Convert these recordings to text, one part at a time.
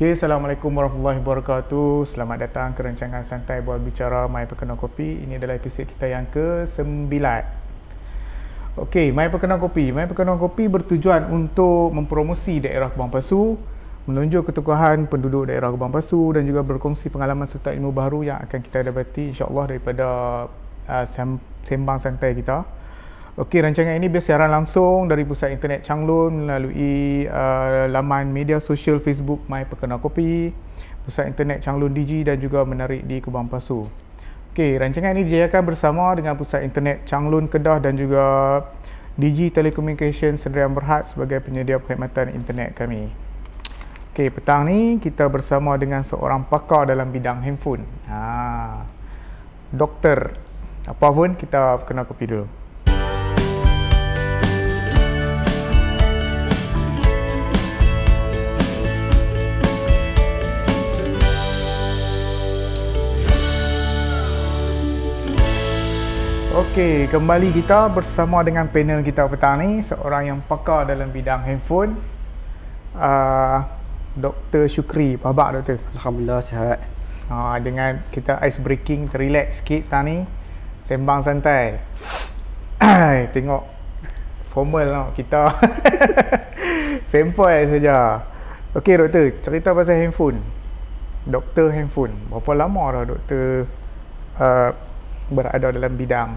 Okay, Assalamualaikum warahmatullahi wabarakatuh. Selamat datang ke rancangan santai buat bicara My Perkenal Kopi. Ini adalah episod kita yang ke-9. Okay, My Perkenal Kopi. My Perkenal Kopi bertujuan untuk mempromosi daerah Kubang Pasu, menunjuk ketukuhan penduduk daerah Kubang Pasu dan juga berkongsi pengalaman serta ilmu baru yang akan kita dapati insyaAllah daripada uh, sembang santai kita. Okey, rancangan ini biasa siaran langsung dari pusat internet Changlun melalui uh, laman media sosial Facebook My Perkenal Kopi, pusat internet Changlun Digi dan juga menarik di Kubang Pasu. Okey, rancangan ini dijayakan bersama dengan pusat internet Changlun Kedah dan juga Digi Telecommunication Sendirian Berhad sebagai penyedia perkhidmatan internet kami. Okey, petang ni kita bersama dengan seorang pakar dalam bidang handphone. Ha. Doktor. Apa pun kita kenal kopi dulu. Okey, kembali kita bersama dengan panel kita petang ni seorang yang pakar dalam bidang handphone. Uh, Dr. Syukri, apa khabar doktor? Alhamdulillah sihat. Uh, dengan kita ice breaking, relax sikit tang ni. Sembang santai. Tengok formal lah kita. Sample saja. Okey doktor, cerita pasal handphone. Doktor handphone. Berapa lama dah doktor uh, berada dalam bidang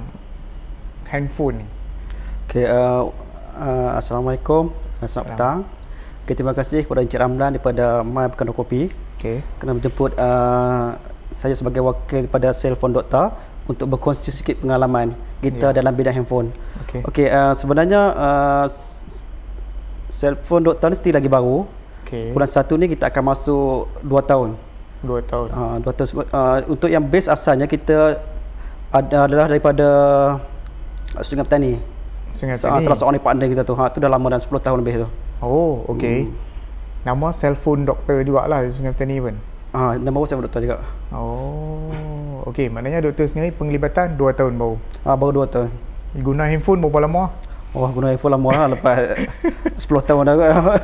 handphone ni? Okay, uh, uh, Assalamualaikum. Selamat petang. Okay, terima kasih kepada Encik Ramlan daripada My Bukan Kopi. Okay. Kena menjemput uh, saya sebagai wakil daripada Cellphone Doktor untuk berkongsi sikit pengalaman kita yeah. dalam bidang handphone. Okay. Okay, uh, sebenarnya uh, Cellphone Doktor ni still lagi baru. Okay. Bulan satu ni kita akan masuk 2 tahun. 2 tahun. Uh, 2 tahun. Uh, untuk yang base asalnya kita adalah daripada Sungai Petani. Sungai Petani. Salah seorang partner kita tu. Ha tu dah lama dan 10 tahun lebih tu. Oh, okey. Hmm. Nama cellphone doktor jugalah di Sungai Petani pun. Ha, nama saya doktor juga. Oh, okey. Maknanya doktor sendiri penglibatan 2 tahun baru. Ha, baru 2 tahun. Guna handphone berapa lama? Oh, guna handphone lama lah lepas 10 tahun dah.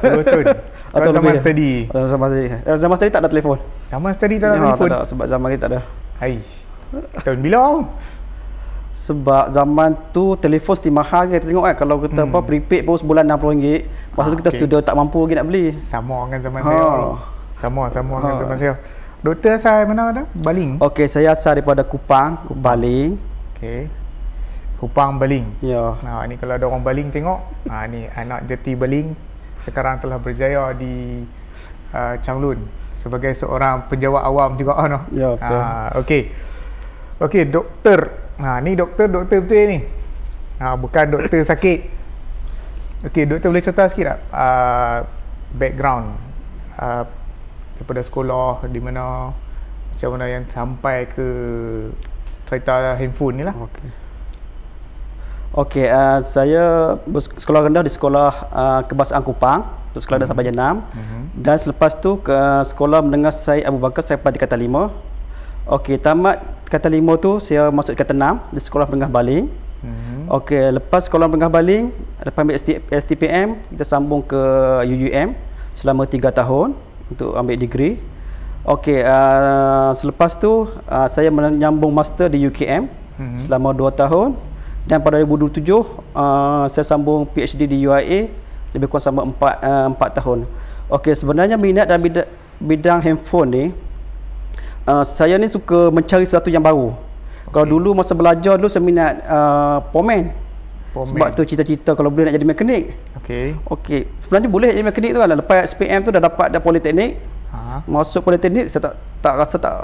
10 tahun. Atau zaman study. Zaman study. Eh, zaman study tak ada telefon. Zaman study tak ada ya, telefon. Tak ada sebab zaman kita tak ada. Hai. Tahun bila? Sebab zaman tu telefon mesti mahal kita tengok kan kalau kita hmm. apa prepaid pun sebulan RM60. Masa ah, tu kita okay. student tak mampu lagi nak beli. Sama dengan zaman ha. saya. Sama sama ha. dengan zaman saya. Doktor asal mana kata? Baling. Okey, saya asal daripada Kupang, Baling. Okey. Kupang Baling. Ya. Nah, ni kalau ada orang Baling tengok, ha ni anak jeti Baling sekarang telah berjaya di uh, Changlun sebagai seorang penjawat awam juga oh, no. Ya, betul. Ha, okey. Okey, doktor. Ha, ni doktor, doktor betul ni. Ha, bukan doktor sakit. Okey, doktor boleh cerita sikit tak? Uh, background. Uh, daripada sekolah, di mana, macam mana yang sampai ke cerita handphone ni lah. Okey. Okey, uh, saya sekolah rendah di sekolah uh, Kebasaan Kupang. Untuk sekolah mm-hmm. dah sampai jenam. Mm-hmm. Dan selepas tu ke sekolah mendengar saya Abu Bakar, saya pada kata lima. Okey, tamat kata lima tu saya masuk kata enam di sekolah menengah baling. Hmm. Okey, lepas sekolah menengah baling, lepas ambil STPM, kita sambung ke UUM selama tiga tahun untuk ambil degree. Okey, uh, selepas tu uh, saya menyambung master di UKM hmm. selama dua tahun dan pada 2007 uh, saya sambung PhD di UIA lebih kurang sama empat uh, empat tahun. Okey, sebenarnya minat dalam bidang, bidang handphone ni uh, saya ni suka mencari sesuatu yang baru. Okay. Kalau dulu masa belajar dulu saya minat uh, pomen. pomen. Sebab tu cita-cita kalau boleh nak jadi mekanik. Okey. Okey. Sebenarnya boleh jadi mekanik tu kan. Lepas SPM tu dah dapat dah politeknik. Ha. Masuk politeknik saya tak tak rasa tak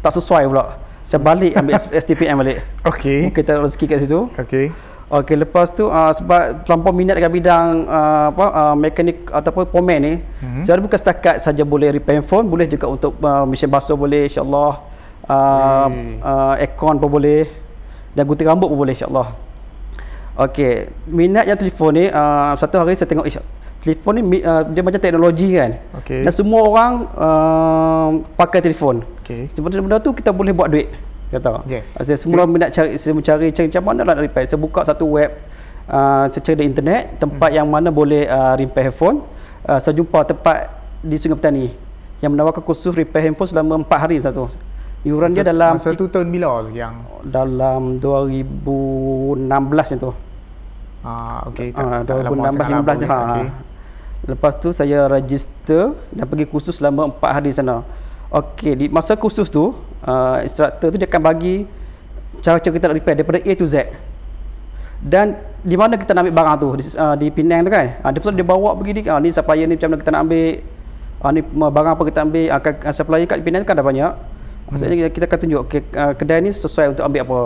tak sesuai pula. Saya balik ambil STPM balik. Okey. Kita rezeki kat situ. Okey. Okey, lepas tu uh, sebab terlampau minat dengan bidang uh, apa uh, mekanik ataupun pomen ni, mm-hmm. saya bukan setakat saja boleh repair phone, boleh juga untuk uh, mesin basuh boleh insya-Allah. Uh, mm. uh, aircon pun boleh dan gunting rambut pun boleh insya-Allah. Okey, minat yang telefon ni uh, satu hari saya tengok telefon ni uh, dia macam teknologi kan. Okay. Dan semua orang uh, pakai telefon. Okey. Sebenarnya benda tu kita boleh buat duit kata. Yes. Saya semula okay. nak cari saya mencari cari macam mana nak repair. Saya buka satu web uh, secara di internet tempat hmm. yang mana boleh uh, repair handphone. Uh, saya jumpa tempat di Sungai Petani. yang menawarkan kursus repair handphone selama 4 hari satu. Yuran dia dalam masa tu tahun bila yang dalam 2016 yang tu. ah okey Ah, lama 2016 sangat 15 lah, je. Ha. okey. Lepas tu saya register dan pergi kursus selama 4 hari sana. Okey, di masa kursus tu, uh, instructor tu dia akan bagi cara-cara kita nak repair daripada A to Z. Dan di mana kita nak ambil barang tu di, uh, di Penang tu kan. Uh, dia pasal dia bawa pergi di uh, ni supplier ni macam mana kita nak ambil uh, ni barang apa kita ambil uh, uh, supplier kat Penang tu kan ada banyak. Maksudnya kita, kita akan tunjuk okay, uh, kedai ni sesuai untuk ambil apa.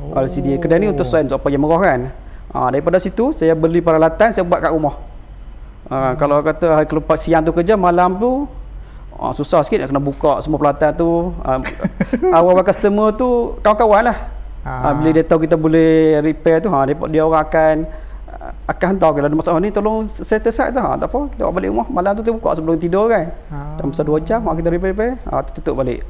Oh. LCD kedai ni untuk sesuai untuk apa yang murah kan. Uh, daripada situ saya beli peralatan saya buat kat rumah. Uh, kalau kata hari keluar siang tu kerja malam tu uh, susah sikit nak kena buka semua peralatan tu. Uh, awal customer tu kawan-kawan lah. Ha. Ah. bila dia tahu kita boleh repair tu ha dia, dia orang akan akan hantar kalau ada masalah ni tolong settle side tu ha tak apa kita balik rumah malam tu kita buka sebelum tidur kan Ah. dalam masa 2 jam ha, kita repair repair ha tutup balik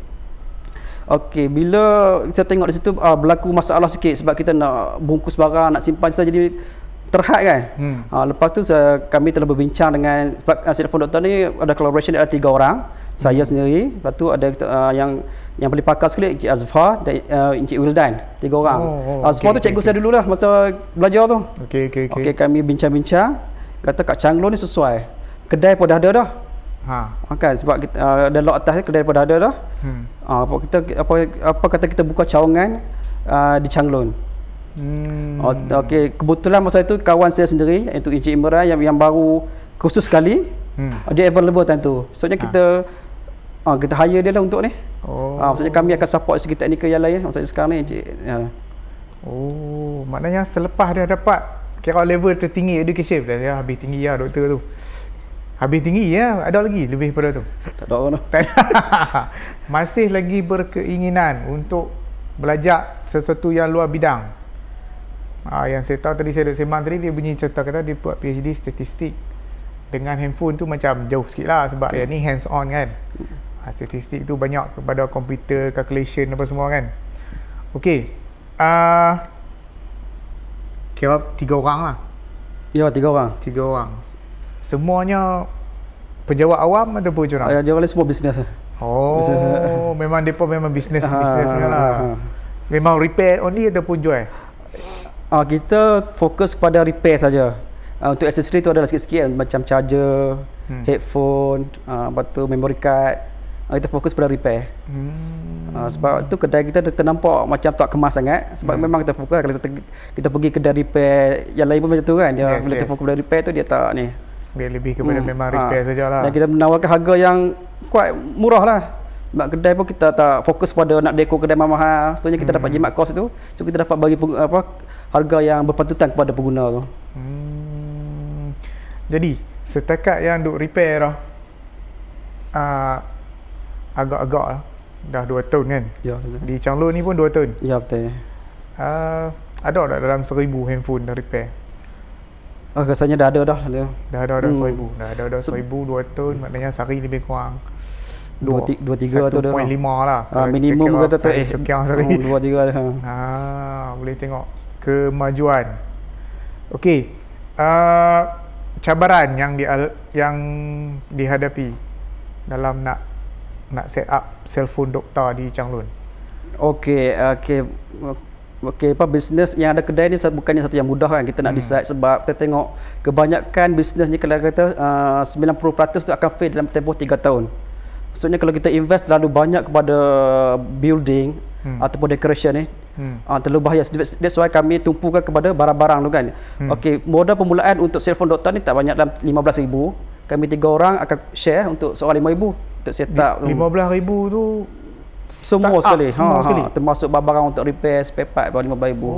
Okey, bila kita tengok di situ uh, berlaku masalah sikit sebab kita nak bungkus barang, nak simpan kita jadi terhad kan. Hmm. Uh, lepas tu saya, kami telah berbincang dengan sebab uh, telefon doktor ni ada collaboration ada tiga orang. Saya sendiri, lepas tu ada uh, yang yang paling pakar sekali Encik Azfar dan uh, Encik Wildan. Tiga orang. Oh, oh, Azfar okey, tu cikgu okey, saya dulu lah masa belajar tu. okey okey okey Okey, kami bincang-bincang kata kat Changlor ni sesuai. Kedai pun dah ada dah. ha kan sebab kita uh, ada lot atas kedai pun dah ada dah. hmm Ah, apa kita apa apa kata kita buka cawangan uh, di Changlon. Hmm Oh, okey, kebetulan masa itu kawan saya sendiri iaitu Encik Imran yang yang baru kursus sekali. hmm Dia available time tu. Maksudnya kita ah kita hire dia lah untuk ni. oh Ah, maksudnya kami akan support segi teknikal yang lain. Maksudnya sekarang ni Encik ya. Oh, maknanya selepas dia dapat kira level tertinggi education dah dia habis tinggi lah doktor tu. Habis tinggi ya, ada lagi lebih pada tu. tak ada orang. Masih lagi berkeinginan untuk belajar sesuatu yang luar bidang. Ah, yang saya tahu tadi saya duduk sembang tadi dia bunyi cerita kata dia buat PhD statistik dengan handphone tu macam jauh sikit lah sebab yang ni hands on kan. Ah, statistik tu banyak kepada komputer, calculation apa semua kan. Okey. Ah kira tiga orang lah. Ya, tiga orang. Tiga orang. Semuanya pejabat awam ataupun macam mana? Dia orang semua bisnes. Oh, memang depa memang bisnes bisnes punya lah. Ah, Memang repair only ataupun jual? Ah, kita fokus kepada repair saja. Ah, untuk aksesori tu adalah sikit-sikit kan, macam charger, Hmm. headphone, ah, lepas tu memory card. Ah, kita fokus pada repair. Hmm. Ah, sebab tu kedai kita ter- ternampak macam tak kemas sangat sebab Hmm. memang kita fokus kalau kita, kita pergi kedai repair yang lain pun macam tu kan dia Yes, bila kita yes. fokus pada repair tu dia tak ni Dia lebih kepada Hmm. memang repair sajalah. dan kita menawarkan harga yang quite murah lah sebab kedai pun kita tak fokus pada nak dekor kedai mahal soalnya kita dapat Hmm. jimat kos tu so kita dapat bagi apa harga yang berpatutan kepada pengguna tu Hmm. Jadi, setakat yang duk repair dah uh, agak-agak lah. Dah 2 tahun kan? ya betul. Di Changlo ni pun 2 tahun. ya betul Uh, ada tak dalam 1000 handphone dah repair? oh, rasanya dah ada dah Dah ada dah Hmm. 1000. Dah ada dah Se- 1000 2 tahun maknanya sehari lebih kurang Dua ti- dua tiga tu dah. 1.5 lah. ah, kita minimum kata tu paling eh Cokiang sehari. oh, dua tiga dah Ha, boleh tengok kemajuan. Okey. Uh, cabaran yang di yang dihadapi dalam nak nak set up cellphone doktor di Changlun. Okey, okey. Okey, apa bisnes yang ada kedai ni bukannya satu yang mudah kan kita nak Hmm. decide sebab kita tengok kebanyakan bisnes ni kalau kata uh, 90% tu akan fail dalam tempoh 3 tahun. Maksudnya kalau kita invest terlalu banyak kepada building Hmm. ataupun decoration ni Hmm. Ah, terlalu bahaya. That's why kami tumpukan kepada barang-barang tu kan. Hmm. Okey, modal permulaan untuk cellphone doktor ni tak banyak dalam 15,000. Kami tiga orang akan share untuk seorang 5,000 untuk set up. tu. 15,000 tu Semua up sekali. semua ha, sekali? Ha, termasuk barang untuk repair, spare part bawah RM15,000. Oh.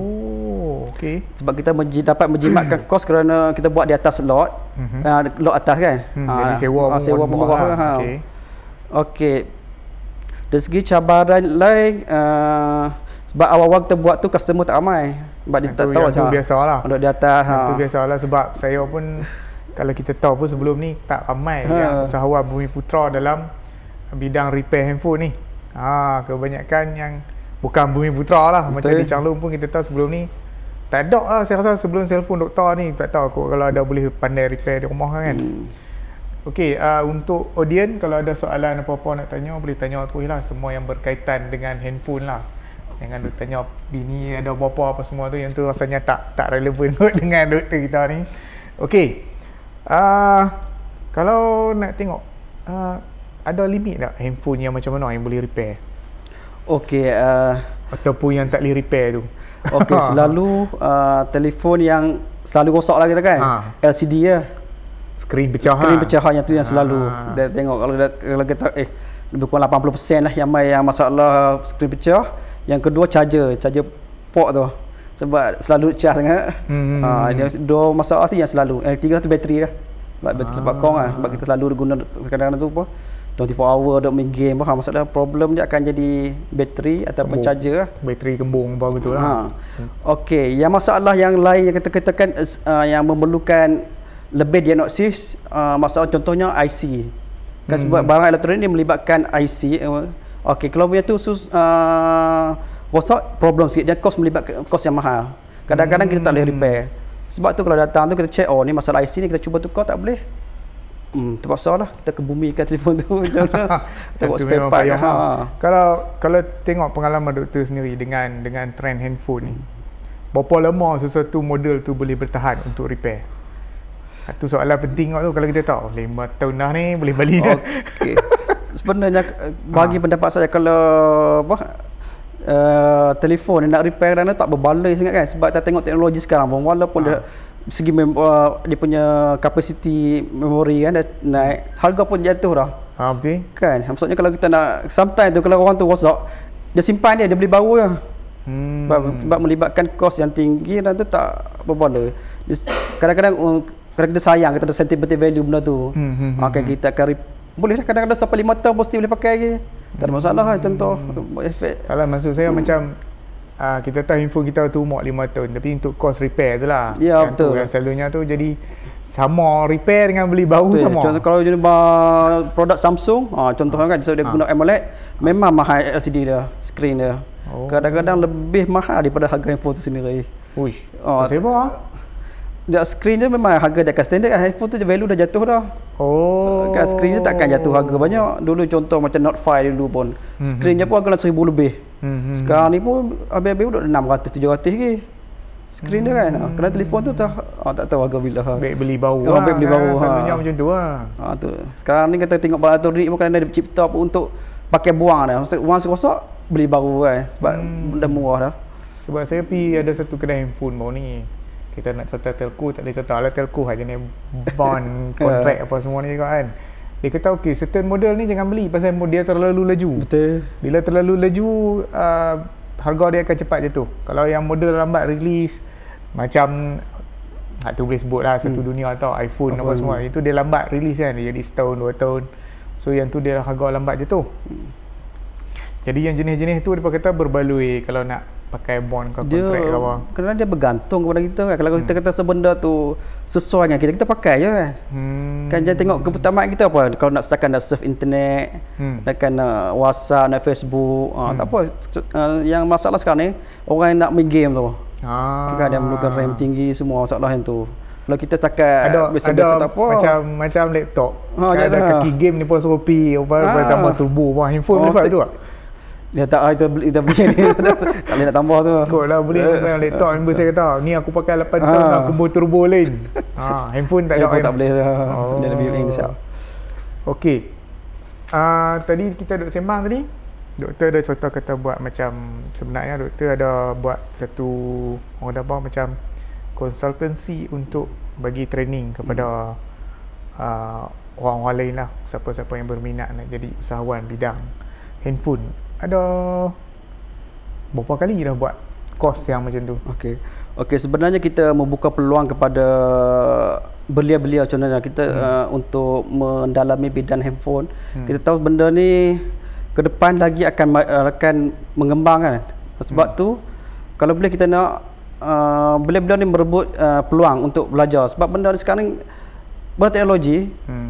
Oh, okey. Sebab kita menji, dapat menjimatkan kos kerana kita buat di atas lot. Mhm. Uh, lot atas kan. Hmm, Ah, jadi sewa pun sewa murah. Ha. Okey. Dari segi cabaran lain uh, sebab awal-awal kita buat tu customer tak ramai. Sebab dia tak tahu macam- biasalah. Duduk di atas. Ha. Itu Ha. biasalah sebab saya pun kalau kita tahu pun sebelum ni tak ramai Ha. yang usahawan Bumi Putra dalam bidang repair handphone ni. Ha, kebanyakan yang bukan Bumi Putra lah. Macam Betul. di Changlong pun kita tahu sebelum ni tak ada lah saya rasa sebelum cellphone doktor ni tak tahu kalau ada boleh pandai repair di rumah kan. Hmm. Okey, uh, untuk audien kalau ada soalan apa-apa nak tanya boleh tanya terus lah semua yang berkaitan dengan handphone lah. Jangan duk tanya bini ada apa-apa apa semua tu yang tu rasanya tak tak relevan kot dengan doktor kita ni. Okey. Uh, kalau nak tengok uh, ada limit tak handphone yang macam mana yang boleh repair? Okey, uh, Ataupun yang tak boleh repair tu. okey selalu uh, telefon yang selalu rosak lah kita kan. Ha. LCD ya. Skrin pecah. Skrin ha? pecah yang tu yang selalu. Ah. Dia tengok kalau dia, kalau kita eh lebih kurang 80% lah yang mai yang masalah skrin pecah. Yang kedua charger, charger port tu. Sebab selalu charge sangat. Hmm. Ha, dia dua masalah tu yang selalu. Eh tiga tu bateri lah. Sebab bateri Ah. kong lah. Sebab kita selalu guna kadang-kadang tu apa 24 hour duk main game apa masalah problem dia akan jadi bateri ataupun Kembung. charger lah. Bateri kembung apa betul Ha. lah. Okey, yang masalah yang lain yang kita katakan uh, yang memerlukan lebih diagnosis uh, masalah contohnya IC. Kan sebab Hmm. barang elektronik ni melibatkan IC. Uh, Okey, kalau punya tu sus uh, rosak problem sikit dia kos melibatkan kos yang mahal. Kadang-kadang kita tak boleh Hmm. repair. Sebab tu kalau datang tu kita check oh ni masalah IC ni kita cuba tukar tak boleh. Hmm, terpaksa lah kita kebumikan telefon tu. kita buat spare part. Ha. lah. Kalau kalau tengok pengalaman doktor sendiri dengan dengan trend handphone ni. Berapa lama sesuatu model tu boleh bertahan untuk repair? Itu soalan penting tu kalau kita tahu 5 tahun dah ni boleh balik dah. Okey. Sebenarnya eh, bagi Ha. pendapat saya kalau apa uh, telefon ni nak repair kadang tak berbaloi sangat kan sebab kita tengok teknologi sekarang pun walaupun Ha. dia segi mem- uh, dia punya capacity memori kan dia naik harga pun jatuh dah Ha betul? kan maksudnya kalau kita nak sometimes tu kalau orang tu rosak dia simpan dia dia beli baru je Hmm. sebab, sebab melibatkan kos yang tinggi dan tu tak berbaloi kadang-kadang uh, kadang kita sayang kita ada sentimental value benda tu Hmm, hmm, hmm, okay, hmm, kita akan rep- boleh lah kadang-kadang sampai 5 tahun pasti boleh pakai lagi tak ada masalah lah contoh efek Kalau maksud saya hmm. macam uh, kita tahu handphone kita tu umur 5 tahun tapi untuk cost repair tu lah. Ya, yang Tu, betul. yang selalunya tu jadi sama repair dengan beli baru Betul. sama. Contoh kalau jenis ba- produk Samsung, ha, contohnya kan sebab dia Ha. guna AMOLED, memang mahal LCD dia, skrin dia. Oh. Kadang-kadang lebih mahal daripada harga handphone tu sendiri. Uish. Oh, Sebab ah. Dia skrin dia memang harga dia akan standard. Handphone tu dia value dah jatuh dah. Oh. Kan skrin dia takkan jatuh harga banyak. Dulu contoh macam Note 5 dulu pun. Hmm, Skrin dia pun harga 1000 lebih. Hmm, hmm, Sekarang ni pun habis-habis duduk 600 700 lagi. Skrin dia kan. Ha, Kerana telefon tu tak ha, tak tahu harga bila. Ha. Baik beli baru Oh, lah. baik beli kan. baru, ha. Selalunya macam tu lah. Ha tu. Sekarang ni kita tengok barang elektronik pun kadang-kadang dia cipta pun untuk pakai buang dah. Maksud wang rosak beli baru kan sebab Hmm. benda murah dah. Sebab saya pergi ada satu kedai handphone baru ni. Kita nak serta telco tak boleh serta lah telco aja ni bond kontrak apa semua ni juga kan. Dia kata okey certain model ni jangan beli pasal dia terlalu laju. Betul. Bila terlalu laju uh, harga dia akan cepat jatuh. Kalau yang model lambat release macam tak tu boleh sebut lah satu Hmm. dunia tau iPhone, apa iPhone. semua itu dia lambat release kan dia jadi setahun dua tahun so yang tu dia harga lambat jatuh jadi yang jenis-jenis tu dia kata berbaloi kalau nak pakai bond ke Dia kontrak ke apa kerana dia bergantung kepada kita kan. Kalau kita kata sebenda tu sesuai dengan kita, kita pakai je kan. hmm. Kan jangan tengok keutamaan kita apa. Kalau nak setakat nak surf internet, Hmm. nak nak WhatsApp, nak Facebook, ah Hmm. tak apa. Ah, yang masalah sekarang ni orang yang nak main game tu. ah. Kan dia memerlukan RAM tinggi semua masalah yang tu. Kalau kita setakat ada biasa-biasa ada tak apa. macam macam laptop Ha, kan ada kaki game ni pun suruh pi apa Ha. tambah turbo apa handphone Oh, te- tu tak Dia tak ah, kita beli kita beli ni. tak boleh nak tambah tu. Kot lah boleh pasal laptop member saya kata ni aku pakai 8 tahun Ha. nak combo turbo lain. ha, handphone tak ada. Handphone kan? tak boleh dah. Oh. Dia lebih yang siap. Okey. Ah tadi kita duk sembang tadi. Doktor ada contoh kata buat macam sebenarnya doktor ada buat satu orang dah macam consultancy untuk bagi training kepada uh, orang-orang lain lah siapa-siapa yang berminat nak jadi usahawan bidang handphone ada berapa kali dah buat course yang macam tu Okey. Okey, sebenarnya kita membuka peluang kepada belia-belia contohnya kita hmm. uh, untuk mendalami bidang handphone. Hmm. Kita tahu benda ni ke depan lagi akan uh, akan mengembang kan. Sebab hmm. tu kalau boleh kita nak uh, belia-belia ni merebut uh, peluang untuk belajar sebab benda ni sekarang benda teknologi hmm.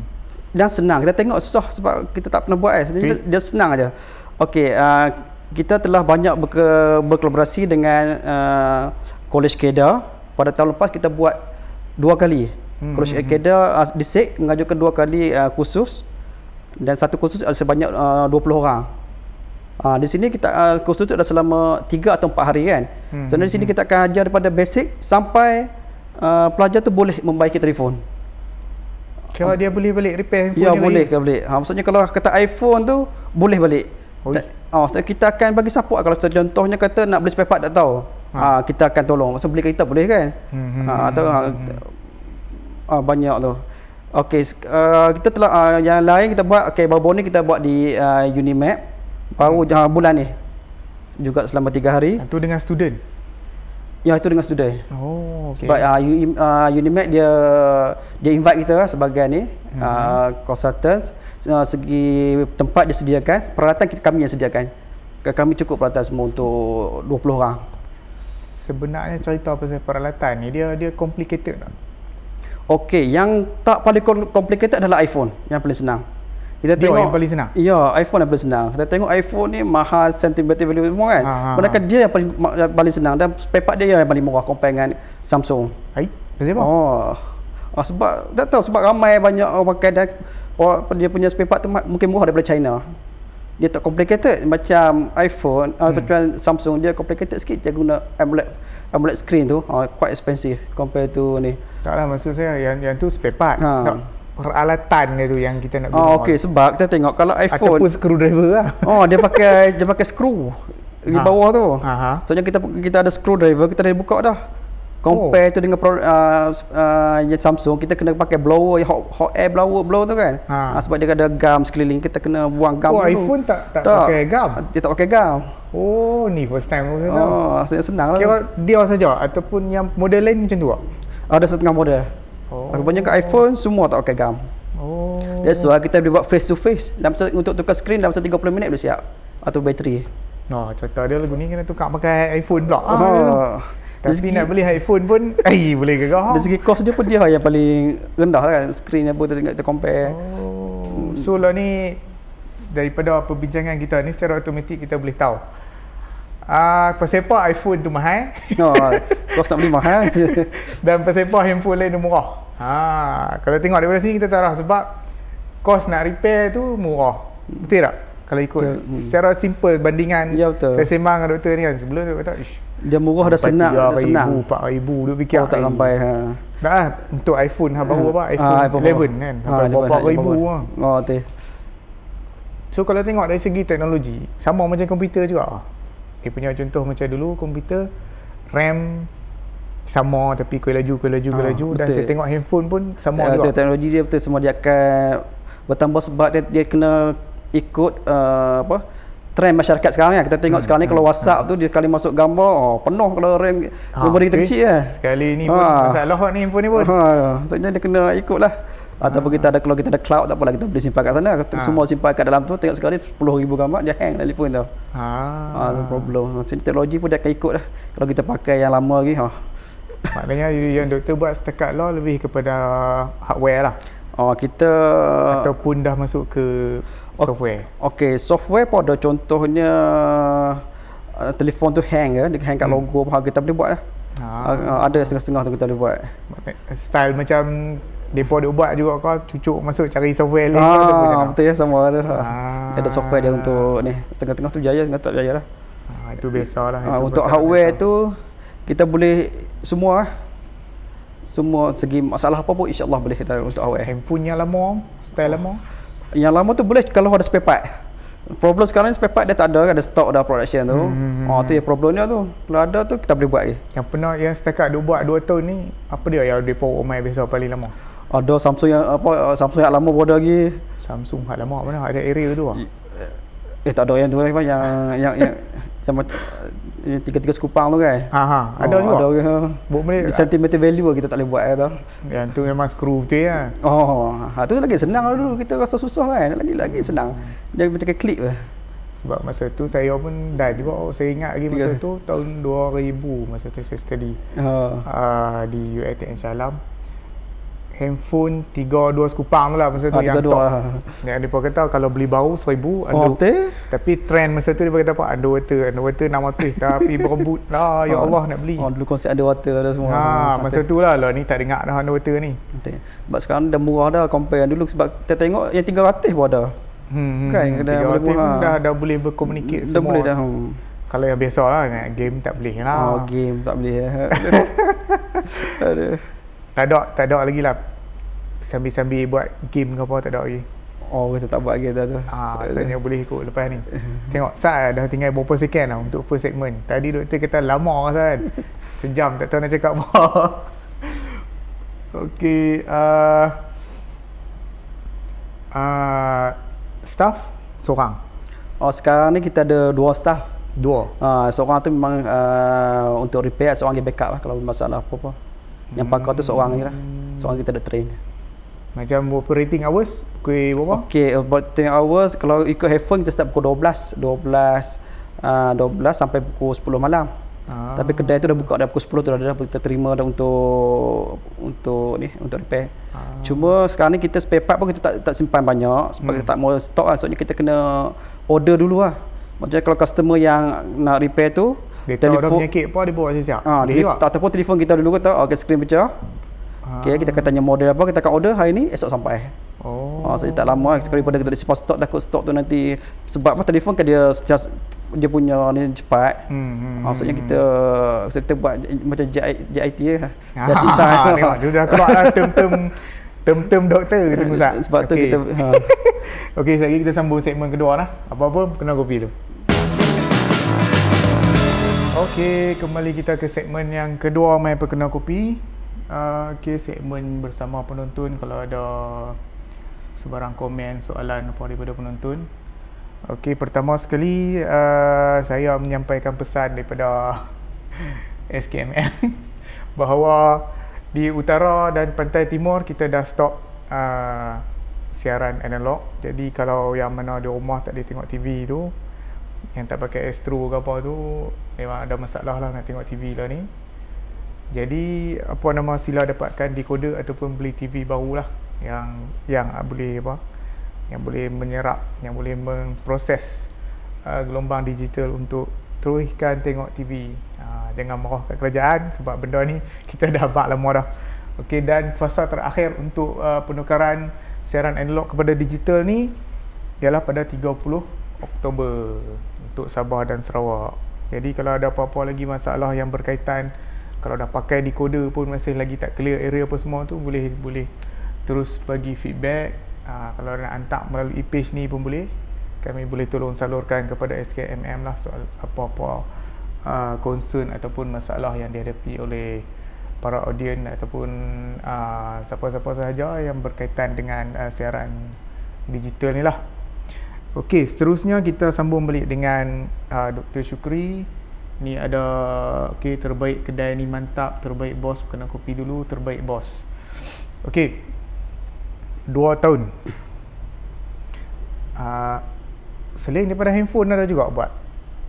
dan senang. Kita tengok susah sebab kita tak pernah buat kan. Dia, Okay. dia senang aja. Okey, uh, kita telah banyak berke, berkolaborasi dengan uh, College Kedah. Pada tahun lepas kita buat dua kali Hmm. Kalau Syekh Kedah uh, di SEC mengajukan dua kali uh, kursus dan satu kursus ada sebanyak uh, 20 orang. Uh, di sini kita uh, kursus itu ada selama 3 atau 4 hari kan. Hmm. So di sini kita akan ajar daripada basic sampai uh, pelajar tu boleh membaiki telefon. Kalau dia boleh balik repair handphone Ya boleh ke balik. Ha, maksudnya kalau kata iPhone tu boleh balik. Oh, oh kita akan bagi support kalau contohnya kata nak beli spare part tak tahu. Ha. ha kita akan tolong. Maksud beli kereta boleh kan? Hmm, ha, atau hmm, hmm. Ha, banyak tu. Okey, uh, kita telah uh, yang lain kita buat okey baru ni kita buat di uh, Unimap baru hmm. bulan ni. Juga selama 3 hari. Itu dengan student. Ya itu dengan student. Oh, okay. Sebab uh, uh, Unimed dia dia invite kita sebagai ni mm-hmm. uh, consultant uh, segi tempat disediakan, peralatan kita kami yang sediakan. Kami cukup peralatan semua untuk 20 orang. Sebenarnya cerita pasal peralatan ni dia dia complicated tak? Okey, yang tak paling complicated adalah iPhone yang paling senang. Kita tengok yang paling senang. Ya, iPhone yang paling senang. Kita tengok iPhone ni mahal sentimental value semua kan. Ha, dia yang paling yang paling senang dan spare part dia yang paling murah compare dengan Samsung. Hai, kenapa? Oh. oh. sebab tak tahu sebab ramai banyak orang pakai dan oh, dia punya spare part tu mungkin murah daripada China. Dia tak complicated macam iPhone, uh, hmm. macam Samsung dia complicated sikit dia guna AMOLED AMOLED screen tu, uh, quite expensive compare to ni. Taklah maksud saya yang yang tu spare part. Ha. Tak peralatan dia tu yang kita nak guna. Oh okey sebab kita tengok kalau iPhone ataupun screwdriver lah. Oh dia pakai dia pakai screw di ha. bawah tu. Ha. Soalnya kita kita ada screwdriver kita dah buka dah. Compare oh. tu dengan pro, uh, uh, yang Samsung kita kena pakai blower hot, hot air blower blower tu kan. Ha. Ha, sebab dia ada gum sekeliling kita kena buang gum oh, dulu. iPhone tak, tak tak pakai gum. Dia tak pakai gum. Oh ni first time aku tahu. Oh senang lah. Kira dia saja ataupun yang model lain macam tu. Ada setengah model. Oh. Kebanyakan iPhone semua tak pakai gam. Oh. That's why kita boleh buat face to face. Dalam untuk tukar skrin dalam 30 minit boleh siap. Atau bateri. Oh, cerita dia lagu ni kena tukar pakai iPhone pula. Oh. Ah, Tapi segi, nak beli iPhone pun, eh boleh ke kau? Dari segi cost dia pun dia yang paling rendah lah kan. Skrin apa tu tengok kita compare. Oh. So lah ni, daripada perbincangan kita ni secara automatik kita boleh tahu. Ah, uh, pesepak iPhone tu mahal. Oh, kos nak beli mahal. Dan pesepak handphone lain tu murah. Ha, kalau tengok daripada sini kita tahu sebab kos nak repair tu murah. Betul tak? Kalau ikut betul. Hmm. secara simple bandingan ya, betul. saya sembang dengan doktor ni kan sebelum dia kata ish dia murah dah senang dah senang. 3000 4000 dia fikir oh, tak sampai ha. Dah lah untuk iPhone ha, baru apa iPhone, ha, iPhone 11 kan. Sampai ha, berapa ribu lah. Oh betul. So kalau tengok dari segi teknologi sama macam komputer juga. Dia punya contoh macam dulu komputer RAM sama tapi kuih laju kuih laju kuih ah, laju. Dan saya tengok handphone pun sama ya, juga. teknologi dia betul semua dia akan bertambah sebab dia, dia kena ikut uh, apa trend masyarakat sekarang ya kita tengok hmm, sekarang ni hmm, kalau WhatsApp hmm. tu dia kali masuk gambar oh penuh kalau orang ha, kita okay. kecil ya sekali ni pun ha. masalah ni handphone ni pun ha sebenarnya dia kena ikutlah ataupun ha. kita ada kalau kita ada cloud tak apalah kita boleh simpan kat sana ha. semua simpan kat dalam tu tengok sekali 10000 gambar dia hang telefon tu ha ha problem teknologi pun dia akan ikut lah kalau kita pakai yang lama lagi ha Maknanya yang doktor buat setakat law lebih kepada hardware lah. Oh, kita ataupun dah masuk ke software. Okey, software pun ada contohnya uh, telefon tu hang ya, dia hang kat hmm. logo apa kita boleh buat lah. Ha. Uh, ada setengah-setengah tu kita boleh buat. Style macam depa dia buat juga kau cucuk masuk cari software lain ah, betul ya sama tu. Ha. Ada software dia untuk ni. Setengah-tengah tu jaya, setengah tak jaya lah. Ha, itu biasalah. Ha, itu untuk hardware tu kita boleh semua semua segi masalah apa pun insyaallah boleh kita untuk awal handphone yang lama style lama yang lama tu boleh kalau ada spare part. Problem sekarang ni spare part dia tak ada ada stok dah production tu. Hmm. oh tu ya problemnya tu. Kalau ada tu kita boleh buat je yang pernah yang setakat dia buat 2 tahun ni apa dia yang depa umai biasa paling lama? Ada Samsung yang apa Samsung yang lama pun ada lagi. Samsung hak lama mana ada area tu ah? Eh tak ada yang tu lagi yang yang yang yang tiga-tiga sekupang tu kan? Ha ha. Ada oh, juga? ada ha. buat boleh sentimental value kita tak boleh buat tu. Yang tu memang screw betul ya oh ha tu lagi senang lah dulu. Kita rasa susah kan? Lagi lagi senang. Dia macam klik lah. Sebab masa tu saya pun dah juga. Oh, saya ingat lagi masa Tiga. tu tahun 2000 masa tu saya study. Uh. Uh, di UiTM Shalam handphone 32 sekupang tu lah masa tu Ah, yang 32, top. ah. Yang dia kata kalau beli baru 1000 Oh, under, betul? tapi trend masa tu dia kata apa underwater underwater 600 tapi berebut lah ya Allah nak beli. Oh, dulu konsep ada water ada semua. Ha, masa tu lah lah ni tak dengar dah underwater ni. Betul. Sebab sekarang dah murah dah compare yang dulu sebab kita tengok yang 300 pun ada. Hmm, Kan, hmm, dah tiga boleh ratus pun dah dah boleh berkomunikasi Dah semua. boleh dah. Hmm. Kalau yang biasa lah game tak boleh lah. Oh, game tak boleh. Aduh. Tak ada tak ada lagi lah. Sambil-sambil buat game ke apa tak ada lagi. Oh, kita tak buat game dah tu. Ah, rasanya boleh ikut lepas ni. Tengok Sat dah tinggal berapa second lah untuk first segment. Tadi doktor kata lama Sat. Sejam tak tahu nak cakap apa. Okey, uh, uh, staff seorang. Oh, sekarang ni kita ada dua staff. Dua. Uh, seorang tu memang uh, untuk repair, seorang lagi backup lah kalau masalah apa-apa. Yang pakar tu seorang je lah. Seorang kita ada train. Macam operating hours pukul berapa? Okay, 10 hours. Kalau ikut headphone kita start pukul 12. 12, uh, 12 sampai pukul 10 malam. Ah. Tapi kedai tu dah buka dah pukul 10 tu dah, dah kita terima dah untuk untuk ni untuk repair. Ah. Cuma sekarang ni kita spare part pun kita tak tak simpan banyak sebab Hmm. kita tak mau stok lah. Kita kena order dulu lah. Maksudnya kalau customer yang nak repair tu Dia tahu dah penyakit apa dia bawa siap-siap. Ah, Boleh telefon, juga. tak ataupun telefon kita dulu kata okey screen pecah. Ah. Okey kita akan tanya model apa kita akan order hari ni esok sampai. Oh. So dia tak lama lah. sekali pada kita simpan stok takut stok tu nanti sebab apa telefon kan dia setiap dia punya ni cepat. Hmm, hmm, Maksudnya hmm. kita so kita buat macam JIT. Ah, Just in time. tengok dia dah keluar lah term-term term-term doktor kita Ustaz. Sebab tu kita ha. Okey, sekali kita sambung segmen kedua lah. Apa-apa kena kopi dulu. Okey, kembali kita ke segmen yang kedua main perkena kopi. Uh, Okey, segmen bersama penonton kalau ada sebarang komen, soalan apa daripada penonton. Okey, pertama sekali uh, saya menyampaikan pesan daripada SKMM bahawa di utara dan pantai timur kita dah stop uh, siaran analog. Jadi kalau yang mana di rumah tak boleh tengok TV tu yang tak pakai Astro ke apa tu memang ada masalah lah nak tengok TV lah ni. Jadi apa nama sila dapatkan decoder ataupun beli TV baru lah yang yang ah, boleh apa yang boleh menyerap yang boleh memproses uh, gelombang digital untuk teruskan tengok TV. Uh, jangan marah kat kerajaan sebab benda ni kita dah bak lama dah. Okey dan fasa terakhir untuk uh, penukaran siaran analog kepada digital ni ialah pada 30 Oktober untuk Sabah dan Sarawak. Jadi kalau ada apa-apa lagi masalah yang berkaitan kalau dah pakai decoder pun masih lagi tak clear area apa semua tu boleh boleh terus bagi feedback. Uh, kalau nak hantar melalui page ni pun boleh. Kami boleh tolong salurkan kepada SKMM lah soal apa-apa uh, concern ataupun masalah yang dihadapi oleh para audien ataupun uh, siapa-siapa sahaja yang berkaitan dengan uh, siaran digital ni lah. Okey, seterusnya kita sambung balik dengan uh, Dr. Syukri. Ni ada okey terbaik kedai ni mantap, terbaik bos kena kopi dulu, terbaik bos. Okey. Dua tahun. Uh, selain daripada handphone ada juga buat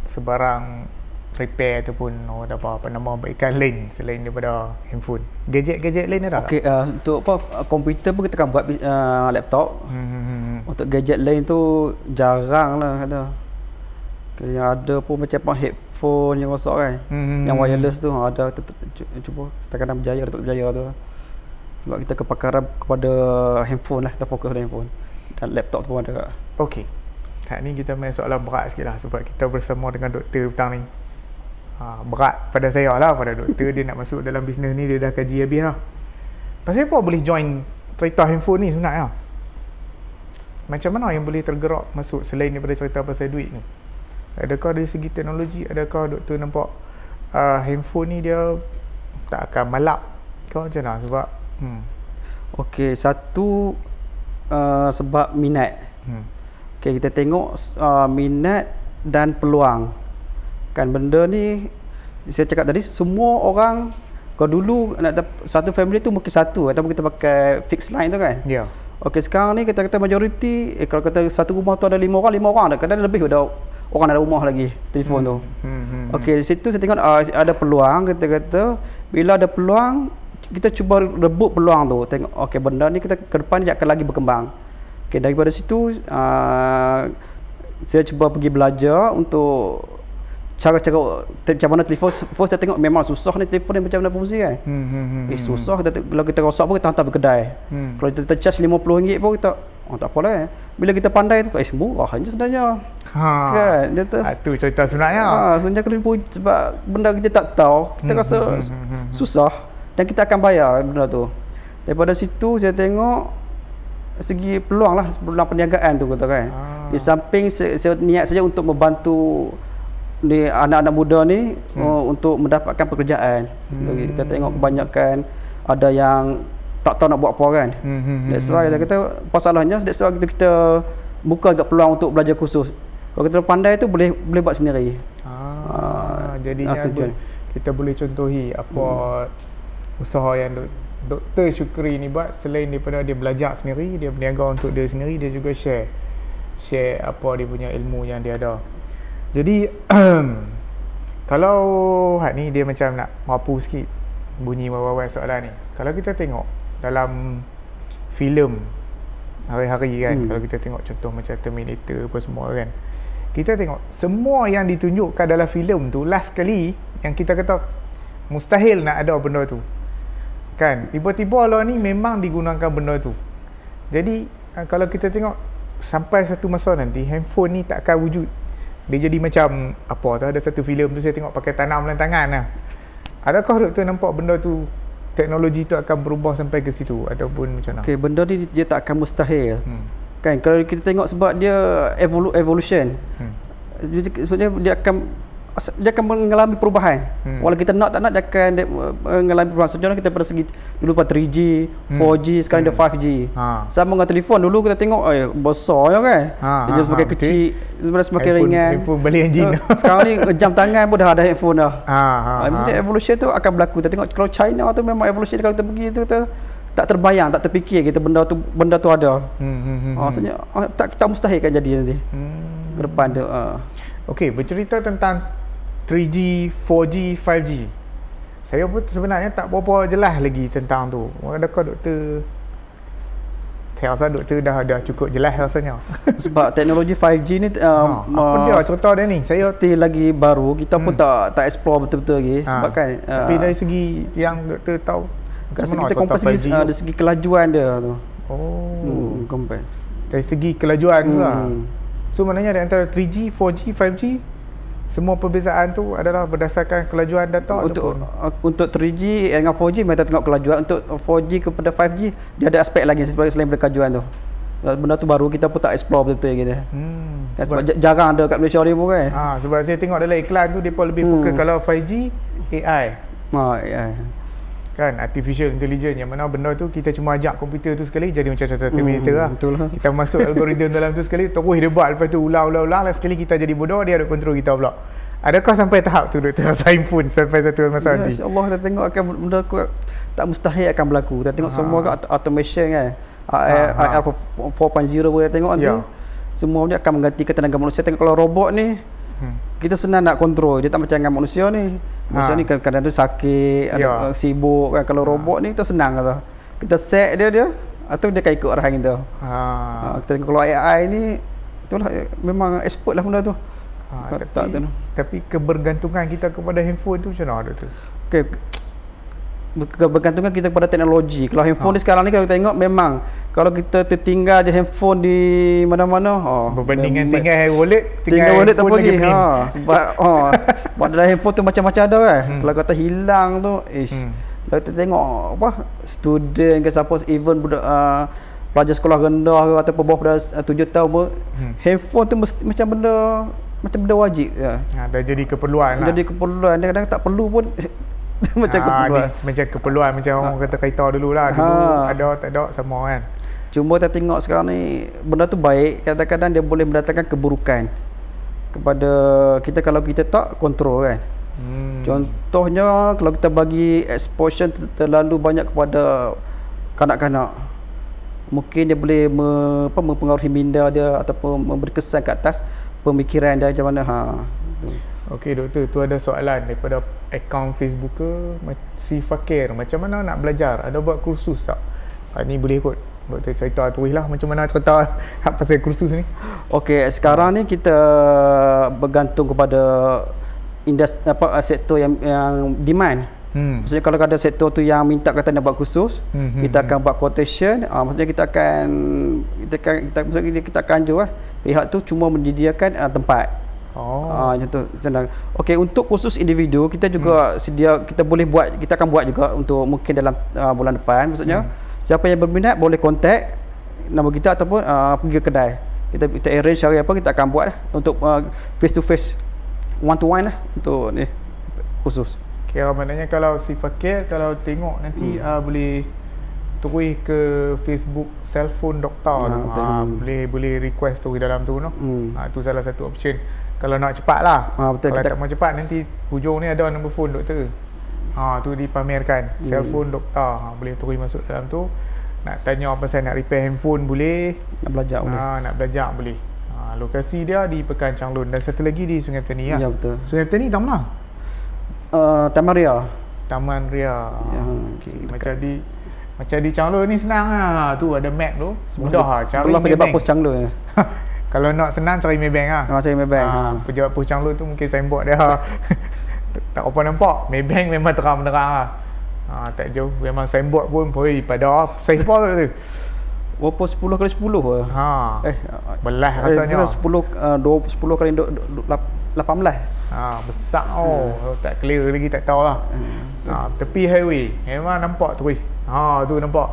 sebarang repair ataupun oh, apa apa nama baikkan lain selain daripada handphone. Gadget-gadget lain ada tak? Okey uh, untuk apa komputer pun kita akan buat uh, laptop. Hmm, hmm, hmm, hmm. Untuk gadget lain tu jarang lah ada. Kalau Yang ada pun macam apa headphone yang rosak kan. Hmm. Yang wireless tu ha, ada cuba setakat dah berjaya tetap berjaya tu. Sebab kita kepakaran kepada handphone lah, kita fokus pada handphone. Dan laptop tu pun ada. Okey. Saat ni kita main soalan berat sikit lah sebab kita bersama dengan doktor petang ni. Ha, berat pada saya lah pada doktor dia nak masuk dalam bisnes ni dia dah kaji habis lah. Pasal apa boleh join cerita handphone ni sebenarnya? Macam mana yang boleh tergerak masuk selain daripada cerita pasal duit ni? Adakah dari segi teknologi, adakah doktor nampak uh, handphone ni dia tak akan malap ke macam mana? Sebab hmm, Okey, satu uh, sebab minat. hmm, Okey, kita tengok uh, minat dan peluang. Kan benda ni saya cakap tadi semua orang kalau dulu nak satu family tu mungkin satu ataupun kita pakai fixed line tu kan. ya. Yeah. Okey sekarang ni kita kata majoriti eh, kalau kata satu rumah tu ada lima orang, lima orang ada kadang lebih ada orang ada rumah lagi telefon tu. Hmm, hmm, Okey di situ saya tengok uh, ada peluang kita kata bila ada peluang kita cuba rebut peluang tu tengok okey benda ni kita ke depan dia akan lagi berkembang okey daripada situ uh, saya cuba pergi belajar untuk cara-cara macam mana telefon first kita tengok memang susah ni telefon ni macam mana fungsi kan Hmm, hmm, hmm, eh susah kita, kalau kita rosak pun kita hantar pergi kedai Hmm. kalau kita charge RM50 pun kita oh tak apalah eh bila kita pandai tu eh murah je sebenarnya Ha. kan dia tu Ha, tu cerita sebenarnya. Ha, sebenarnya kena pun sebab benda kita tak tahu, kita Hmm, rasa hmm, hmm, hmm, hmm. susah dan kita akan bayar benda tu. Daripada situ saya tengok segi peluang lah peluang perniagaan tu kata kan. Ah. Di samping saya, saya niat saja untuk membantu ni anak-anak muda ni hmm. uh, untuk mendapatkan pekerjaan. Hmm. Kita tengok kebanyakan ada yang tak tahu nak buat apa kan. Hmm, hmm, hmm, That's why kita kata masalahnya that's why kita, kita buka agak peluang untuk belajar khusus. Kalau kita pandai tu boleh boleh buat sendiri. Ah, Ah, jadinya ah, tujuan. bu- kita boleh contohi apa usaha yang dok, Dr. Syukri ni buat selain daripada dia belajar sendiri, dia berniaga untuk dia sendiri, dia juga share share apa dia punya ilmu yang dia ada. Jadi kalau hak ni dia macam nak mapu sikit bunyi wawasan soalan ni. Kalau kita tengok dalam filem hari-hari kan Hmm. kalau kita tengok contoh macam Terminator apa semua kan kita tengok semua yang ditunjukkan dalam filem tu last kali yang kita kata mustahil nak ada benda tu kan tiba-tiba lah ni memang digunakan benda tu jadi ah, kalau kita tengok sampai satu masa nanti handphone ni tak akan wujud dia jadi macam apa tu ada satu filem tu saya tengok pakai tanam dalam tangan lah adakah doktor nampak benda tu teknologi tu akan berubah sampai ke situ ataupun macam mana Okey, benda ni dia tak akan mustahil. hmm. Kan kalau kita tengok sebab dia evolu- evolution. Hmm. Sebenarnya dia akan dia akan mengalami perubahan. Hmm. Hmm. Walau kita nak tak nak dia akan dia, uh, mengalami perubahan. Sebenarnya kita pada segi dulu pada 3G, 4G, sekarang dia 5G. Hmm. Ha. Sama dengan telefon dulu kita tengok eh besar ya kan. Ha, dia ha, semakin ha, kecil, sebenarnya semakin Handphone- ringan. handphone balik engine. Uh, sekarang ni jam tangan pun dah ada handphone dah. Ha, ha, Ha, maksudnya ha. evolution tu akan berlaku. Kita tengok kalau China tu memang evolution kalau kita pergi tu kita tak terbayang, tak terfikir kita benda tu benda tu ada. Hmm, hmm, hmm, Hmm. hmm. maksudnya ah, tak tak mustahil kan jadi nanti. Hmm. Ke depan tu. Uh. Okey, bercerita tentang 3G, 4G, 5G. Saya pun sebenarnya tak berapa jelas lagi tentang tu. Adakah doktor saya rasa doktor dah dah cukup jelas rasanya. Sebab teknologi 5G ni ha, uh, apa dia cerita dia ni? Saya still lagi baru. Kita pun Hmm. tak tak explore betul-betul lagi ha, sebab kan tapi ah, dari segi yang doktor tahu dari segi kita compare segi, 5G uh, dari segi kelajuan dia tu. Oh. Hmm, compare. Dari segi kelajuan lah. Hmm. So maknanya di antara 3G, 4G, 5G semua perbezaan tu adalah berdasarkan kelajuan data untuk ataupun? untuk 3G dengan 4G kita tengok kelajuan. Untuk 4G kepada 5G dia ada aspek lagi selain daripada kelajuan tu. Benda tu baru kita pun tak explore betul-betul dia. Hmm, sebab, sebab jarang ada kat Malaysia ni pun kan. Ha, sebab saya tengok dalam iklan tu depa lebih Hmm. fokus kalau 5G AI ha, ya. Kan artificial intelligence yang mana benda tu kita cuma ajak komputer tu sekali jadi macam contoh Hmm, Terminator lah. betul lah. Kita masuk algoritma dalam tu sekali terus dia buat lepas tu ulang-ulang-ulang last sekali kita jadi bodoh dia ada kontrol kita pula. Adakah sampai tahap tu doktor sign pun sampai satu masa Ya, nanti? InsyaAllah kita tengok akan benda aku tak mustahil akan berlaku. Kita tengok Ha. semua kan auto- automation kan. AI ha. AI 4.0 pun kita tengok nanti. Ya. Semua ni akan menggantikan tenaga manusia. Tengok kalau robot ni Hmm. kita senang nak kontrol. Dia tak macam dengan manusia ni. Manusia Ha. ni kadang-kadang tu sakit, ada Ya. uh, sibuk kan. Kalau robot ni kita senang kata. Kita set dia dia atau dia akan ikut arahan kita. Ha. Ha. kita tengok kalau AI ni itulah memang expert lah benda tu. ha. tak- Tapi, tak tahu. tapi kebergantungan kita kepada handphone tu macam mana doktor? Okey. Ber- Bergantungan kita kepada teknologi. Kalau Ha. handphone ni sekarang ni kalau kita tengok memang kalau kita tertinggal je handphone di mana-mana, oh, Berbandingan mem- tinggal wallet, tinggal wallet tak handphone lagi pening. Ha, sebab oh, sebab dalam handphone tu macam-macam ada kan. Hmm. Kalau kata hilang tu, ish. Hmm. Kalau kita tengok apa student ke siapa even budak uh, pelajar sekolah rendah ke ataupun bawah pada uh, 7 tahun pun Hmm. handphone tu mesti macam benda macam benda wajib ya. Ha, dah jadi keperluan lah. Jadi keperluan dia kadang tak perlu pun macam Ah, keperluan. ni macam keperluan macam orang kata kereta dulu lah. Dulu Ha. ada tak ada sama kan. Cuma kita tengok sekarang ni benda tu baik, kadang-kadang dia boleh mendatangkan keburukan kepada kita kalau kita tak kontrol kan. Hmm. Contohnya kalau kita bagi exposure ter- terlalu banyak kepada kanak-kanak mungkin dia boleh me, apa, mempengaruhi minda dia ataupun memberi kesan ke atas pemikiran dia macam mana ha. Okey doktor, tu ada soalan daripada akaun Facebook ke si Fakir. Macam mana nak belajar? Ada buat kursus tak? Ha, ni boleh kot. Doktor cerita tu lah macam mana cerita pasal kursus ni. Okey, sekarang ni kita bergantung kepada industri apa sektor yang yang demand. Hmm. Maksudnya kalau ada sektor tu yang minta kata nak buat kursus, hmm, hmm, kita akan buat quotation, uh, maksudnya kita akan kita akan kita maksudnya kita akan jual lah. Pihak tu cuma menyediakan uh, tempat. Oh. Ah uh, contoh senang. Okey untuk khusus individu kita juga hmm. sedia kita boleh buat kita akan buat juga untuk mungkin dalam uh, bulan depan maksudnya hmm. siapa yang berminat boleh kontak nama kita ataupun uh, pergi ke kedai. Kita kita arrange hari apa kita akan buat lah, untuk uh, face to face one to one lah untuk ni khusus. Kira maknanya kalau si fakir kalau tengok nanti hmm. uh, boleh terus ke Facebook cellphone doktor ha, tu. Ha, boleh boleh request tu dalam tu no. Hmm. Ha, tu salah satu option kalau nak cepat lah. Ha, betul, kalau kita... tak mau cepat nanti hujung ni ada nombor phone doktor. Ha, tu dipamerkan. Hmm. cellphone doktor. Ha, boleh terus masuk dalam tu. Nak tanya apa saya nak repair handphone boleh. Nak belajar ha, boleh nak belajar boleh. Ha, lokasi dia di Pekan Changlun dan satu lagi di Sungai Petani ya, ya betul. Sungai Petani tahu mana? Uh, Taman Ria. Taman Ria. Ya, okay. macam di macam di Changlun ni senang lah. Tu ada map tu. Mudah lah. Cari sebelah pejabat pos Changlun Kalau nak senang cari Maybank lah. Ah, cari Maybank. Ha, ha. Pejabat Puchang Lu tu mungkin signboard dia. tak apa nampak. Maybank memang terang-terang lah. Ha, tak jauh. Memang signboard pun. Hoi, pada safe tu. Berapa 10 kali 10 ke? Ha. Eh, belah eh, rasanya. 10 uh, 20 10 kali 18. Ha, besar oh. Hmm. Tak clear lagi tak tahulah. Hmm. Ha, tepi highway. Memang nampak tu. Ha, tu nampak.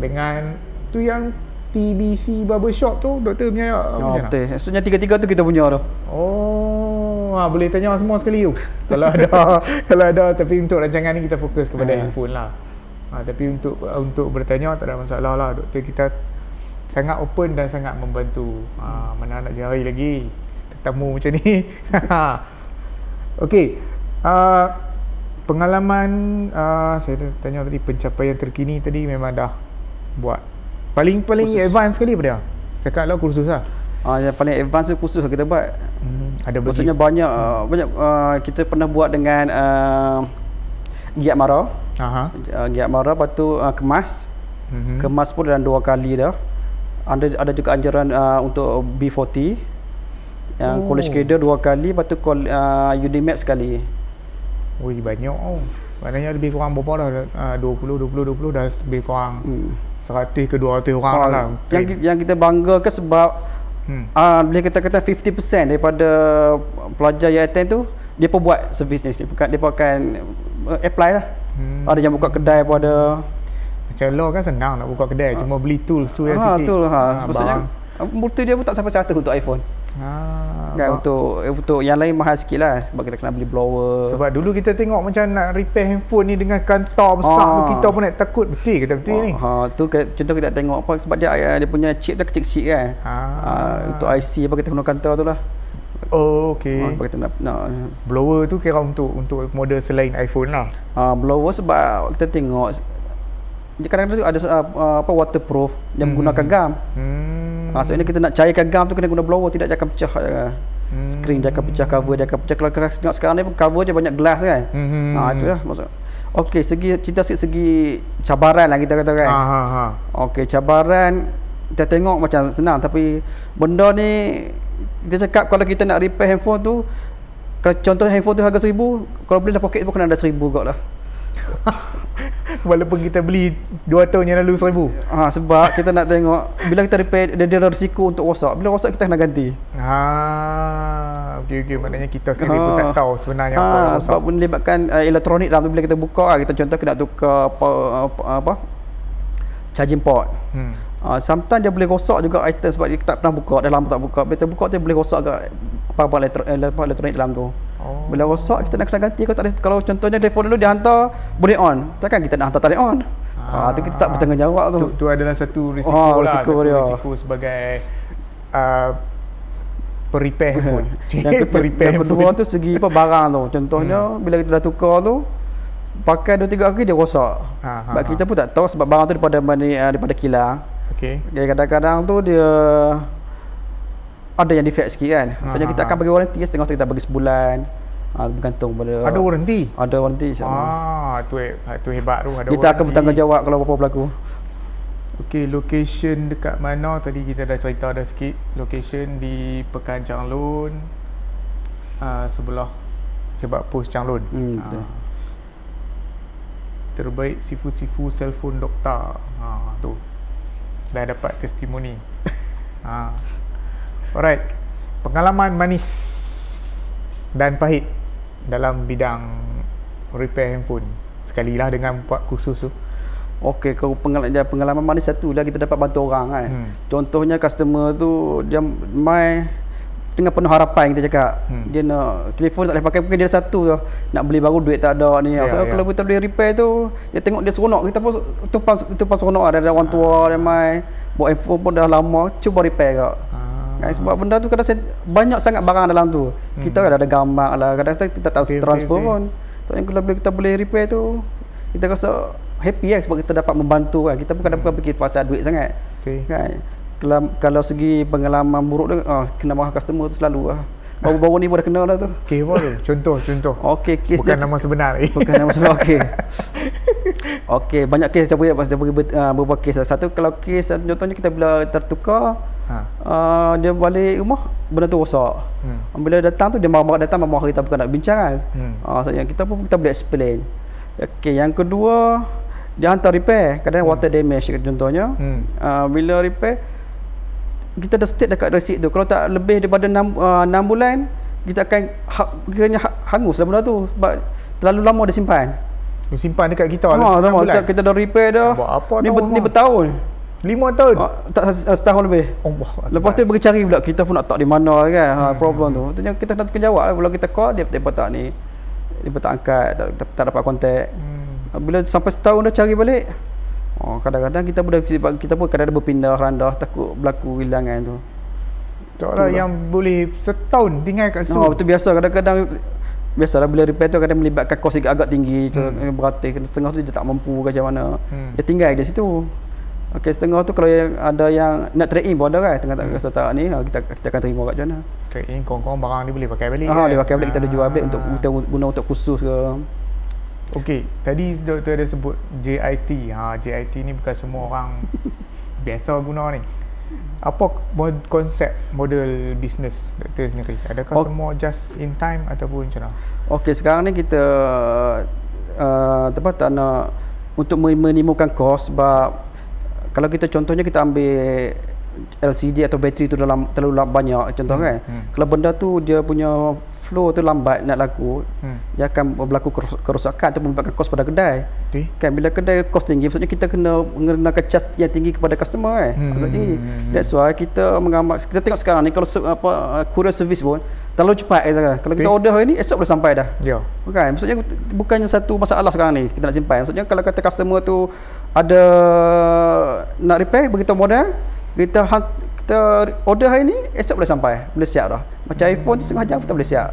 Dengan tu yang TBC Barbershop tu doktor punya oh, betul. Maksudnya tiga-tiga tu kita punya tu. Oh, ha, boleh tanya semua sekali tu. kalau ada kalau ada tapi untuk rancangan ni kita fokus kepada yeah. handphone lah. Ha, tapi untuk untuk bertanya tak ada masalah lah doktor kita sangat open dan sangat membantu. Ha, mana nak jari lagi tetamu macam ni. Okey. Uh, pengalaman uh, saya tanya tadi pencapaian terkini tadi memang dah buat Paling paling kursus. advance sekali apa dia? Setakat lah kursus lah. Ah yang paling advance tu kursus kita buat. Hmm, ada Maksudnya banyak hmm. uh, banyak uh, kita pernah buat dengan uh, Giat Mara. Aha. Uh, Giat Mara lepas tu uh, kemas. Mm-hmm. Kemas pun dalam dua kali dah. Ada ada juga anjuran uh, untuk B40 yang oh. college cadre dua kali lepas tu call uh, Udemy sekali. Oh, banyak oh. Maknanya lebih kurang berapa dah? Uh, 20 20 20 dah lebih kurang. Hmm. 100 ke 200 orang oh, lah yang, yang kita bangga ke sebab hmm. uh, boleh kita kata 50% daripada pelajar yang attend tu dia pun buat servis ni. Dia pun, dia pun akan uh, apply lah. Hmm. ada yang buka kedai pun ada. Macam lo kan senang nak buka kedai cuma beli tools tu yang ha, sikit. tool, ha. ha, maksudnya multi dia pun tak sampai 100 untuk iPhone Ha, kan untuk eh, untuk yang lain mahal sikit lah sebab kita kena beli blower. Sebab dulu kita tengok macam nak repair handphone ni dengan kantor besar ha. tu kita pun nak takut betul kata betul ha. ni. Ha tu contoh kita tengok apa sebab dia dia punya chip tu kecil-kecil kan. Ha. ha. untuk IC apa kita guna kantor tu lah. Oh okey. Ha, kita nak, nak blower tu kira untuk untuk model selain iPhone lah. Ha blower sebab kita tengok kadang-kadang ada uh, apa waterproof yang hmm. menggunakan gam. Hmm. Ha, so ini kita nak cairkan gam tu kena guna blower tidak dia akan pecah uh, hmm. screen dia akan pecah cover dia akan pecah kalau tengok sekarang ni pun cover dia banyak glass kan. Hmm. Ha itu lah maksud. Okey segi cerita sikit segi cabaran lah kita kata kan. Ha ha ha. Okey cabaran kita tengok macam senang tapi benda ni kita cakap kalau kita nak repair handphone tu kalau contoh handphone tu harga seribu kalau beli dalam poket pun kena ada seribu kot lah Walaupun kita beli 2 tahun yang lalu 1000 ha, Sebab kita nak tengok Bila kita repair Dia ada risiko untuk rosak. Bila rosak kita kena ganti. Ha, okay, okay. Maknanya kita sendiri ha. pun tak tahu Sebenarnya ha, apa yang rosak. Sebab melibatkan uh, elektronik dalam tu Bila kita buka Kita contoh kita nak tukar apa, apa, apa Charging port. Hmm. Uh, sometimes dia boleh rosak juga item sebab dia tak pernah buka dalam tak buka. Bila buka dia boleh rosak ke apa-apa eh, elektronik dalam tu. Oh. Bila rosak kita nak kena ganti kalau tak ada, kalau contohnya telefon dulu dia hantar boleh on. Takkan kita nak hantar tak on. Ah, uh, tu kita tak bertanggungjawab tu. tu. Tu adalah satu risiko oh, lah. Risiko, dia. risiko sebagai uh, repair handphone. yang, ke, yang kedua tu segi apa barang tu. Contohnya hmm. bila kita dah tukar tu pakai 2 3 hari dia rosak. Ha, ha, sebab ha. kita pun tak tahu sebab barang tu daripada mana daripada kilang. Okey. Okay, kadang-kadang tu dia ada yang defect sikit kan. Maksudnya Ha, kita ha, akan bagi warranty setengah tu kita bagi sebulan. Ha, bergantung pada Ada warranty? Ada warranty insya-Allah. Ah, tu tu hebat tu ada kita akan bertanggungjawab kalau apa-apa berlaku. Okey, location dekat mana tadi kita dah cerita dah sikit. Location di Pekan Changlun. Uh, sebelah sebab pos Changlun. Hmm, Ah. betul. Terbaik sifu-sifu selfon doktor. Ha tu. Dah dapat testimoni. ha. Alright. Pengalaman manis dan pahit dalam bidang repair handphone. Sekali lah dengan buat kursus tu. Okey, kalau pengalaman pengalaman manis satu lah kita dapat bantu orang kan. Hmm. Contohnya customer tu dia mai dengan penuh harapan kita cakap. Hmm. Dia nak telefon tak boleh pakai mungkin dia satu je. Nak beli baru duit tak ada ni. Ya, so, ya. kalau kita boleh repair tu, dia tengok dia seronok kita pun tu pas tu pas seronok ada, orang tua dia mai bawa iPhone pun dah lama cuba repair kak. Ah. Kan, sebab benda tu kadang banyak sangat barang dalam tu. Hmm. Kita ada ada gambar lah, kadang kita tak Betul, transfer betul, pun. Tak yang kalau boleh kita boleh repair tu, kita rasa happy kan sebab kita dapat membantu kan. Kita bukan dapat fikir pasal duit sangat. Okey. Kan. Kalau, kalau segi pengalaman buruk tu, ah, kena marah customer tu selalu lah. Baru-baru ni pun dah kena dah tu. Okey apa tu? Contoh, contoh. Okey, kes Bukan dia- nama sebenar lagi. Bukan nama sebab okey. Okey, banyak kes saya boleh saya bagi uh, beberapa kes. Satu kalau kes contohnya kita bila tertukar Ha. uh, dia balik rumah benda tu rosak. Hmm. Bila datang tu dia marah datang marah kita bukan nak bincang kan. Hmm. Ah uh, kita pun kita boleh explain. Okey, yang kedua dia hantar repair, kadang water damage contohnya. Hmm. Uh, bila repair kita dah state dekat receipt tu kalau tak lebih daripada 6 uh, 6 bulan kita akan ha, kiranya ha, hangus lah benda tu sebab terlalu lama dia simpan. Lu simpan dekat kita Ha, lah. lama kita, kita dah repair dah. Buat apa ni, ber, ni Mak? bertahun. Lima tahun. Ha, tak se- setahun lebih. Allah. Lepas tu pergi cari pula kita pun nak tak di mana kan ha, Hmm. problem tu. Maksudnya kita nak jawab lah kalau kita call dia dia tak ni. Dia tak angkat, tak, tak, tak dapat kontak. Hmm. Bila sampai setahun dah cari balik. Oh, kadang-kadang kita sebab kita pun kadang-kadang berpindah randah takut berlaku hilangan tu. Tak lah yang boleh setahun tinggal kat situ. Oh, betul biasa kadang-kadang biasalah bila repair tu kadang melibatkan kos agak, agak tinggi tu Hmm. hmm. beratus setengah tu dia tak mampu ke macam mana. Hmm. Dia tinggal di situ. Okey setengah tu kalau yang ada yang nak trade in pun ada kan tengah tak Hmm. rasa tak ni ha, kita kita akan terima kat mana. Trade in kong-kong barang ni boleh pakai balik. Ha kan? dia pakai balik kita ada jual balik untuk Ah. kita guna untuk khusus ke. Okey, tadi doktor ada sebut JIT. Ha, JIT ni bukan semua orang biasa guna ni. Apa mod, konsep model bisnes doktor sendiri? Adakah Ok. semua just in time ataupun macam mana? Okey sekarang ni kita uh, apa tak nak untuk minimumkan kos sebab kalau kita contohnya kita ambil LCD atau bateri tu dalam terlalu banyak contoh Hmm, kan. hmm. Kalau benda tu dia punya flow tu lambat nak laku, Hmm. dia akan berlaku kerosakan atau menyebabkan kos pada kedai. Okey. Kan bila kedai kos tinggi maksudnya kita kena mengenakan charge yang tinggi kepada customer kan. Hmm, Agak hmm, tinggi. hmm, hmm. That's why kita mengamak kita tengok sekarang ni kalau apa uh, courier service pun terlalu cepat kan. Kalau kita Okey. order hari ni esok boleh sampai dah. Ya. Bukan, maksudnya bukannya satu masalah sekarang ni kita nak simpan. Maksudnya kalau kata customer tu ada nak repair beritahu modal, kita han- kita order hari ni esok boleh sampai, boleh siap dah. Macam Hmm. iPhone tu setengah jam kita boleh siap.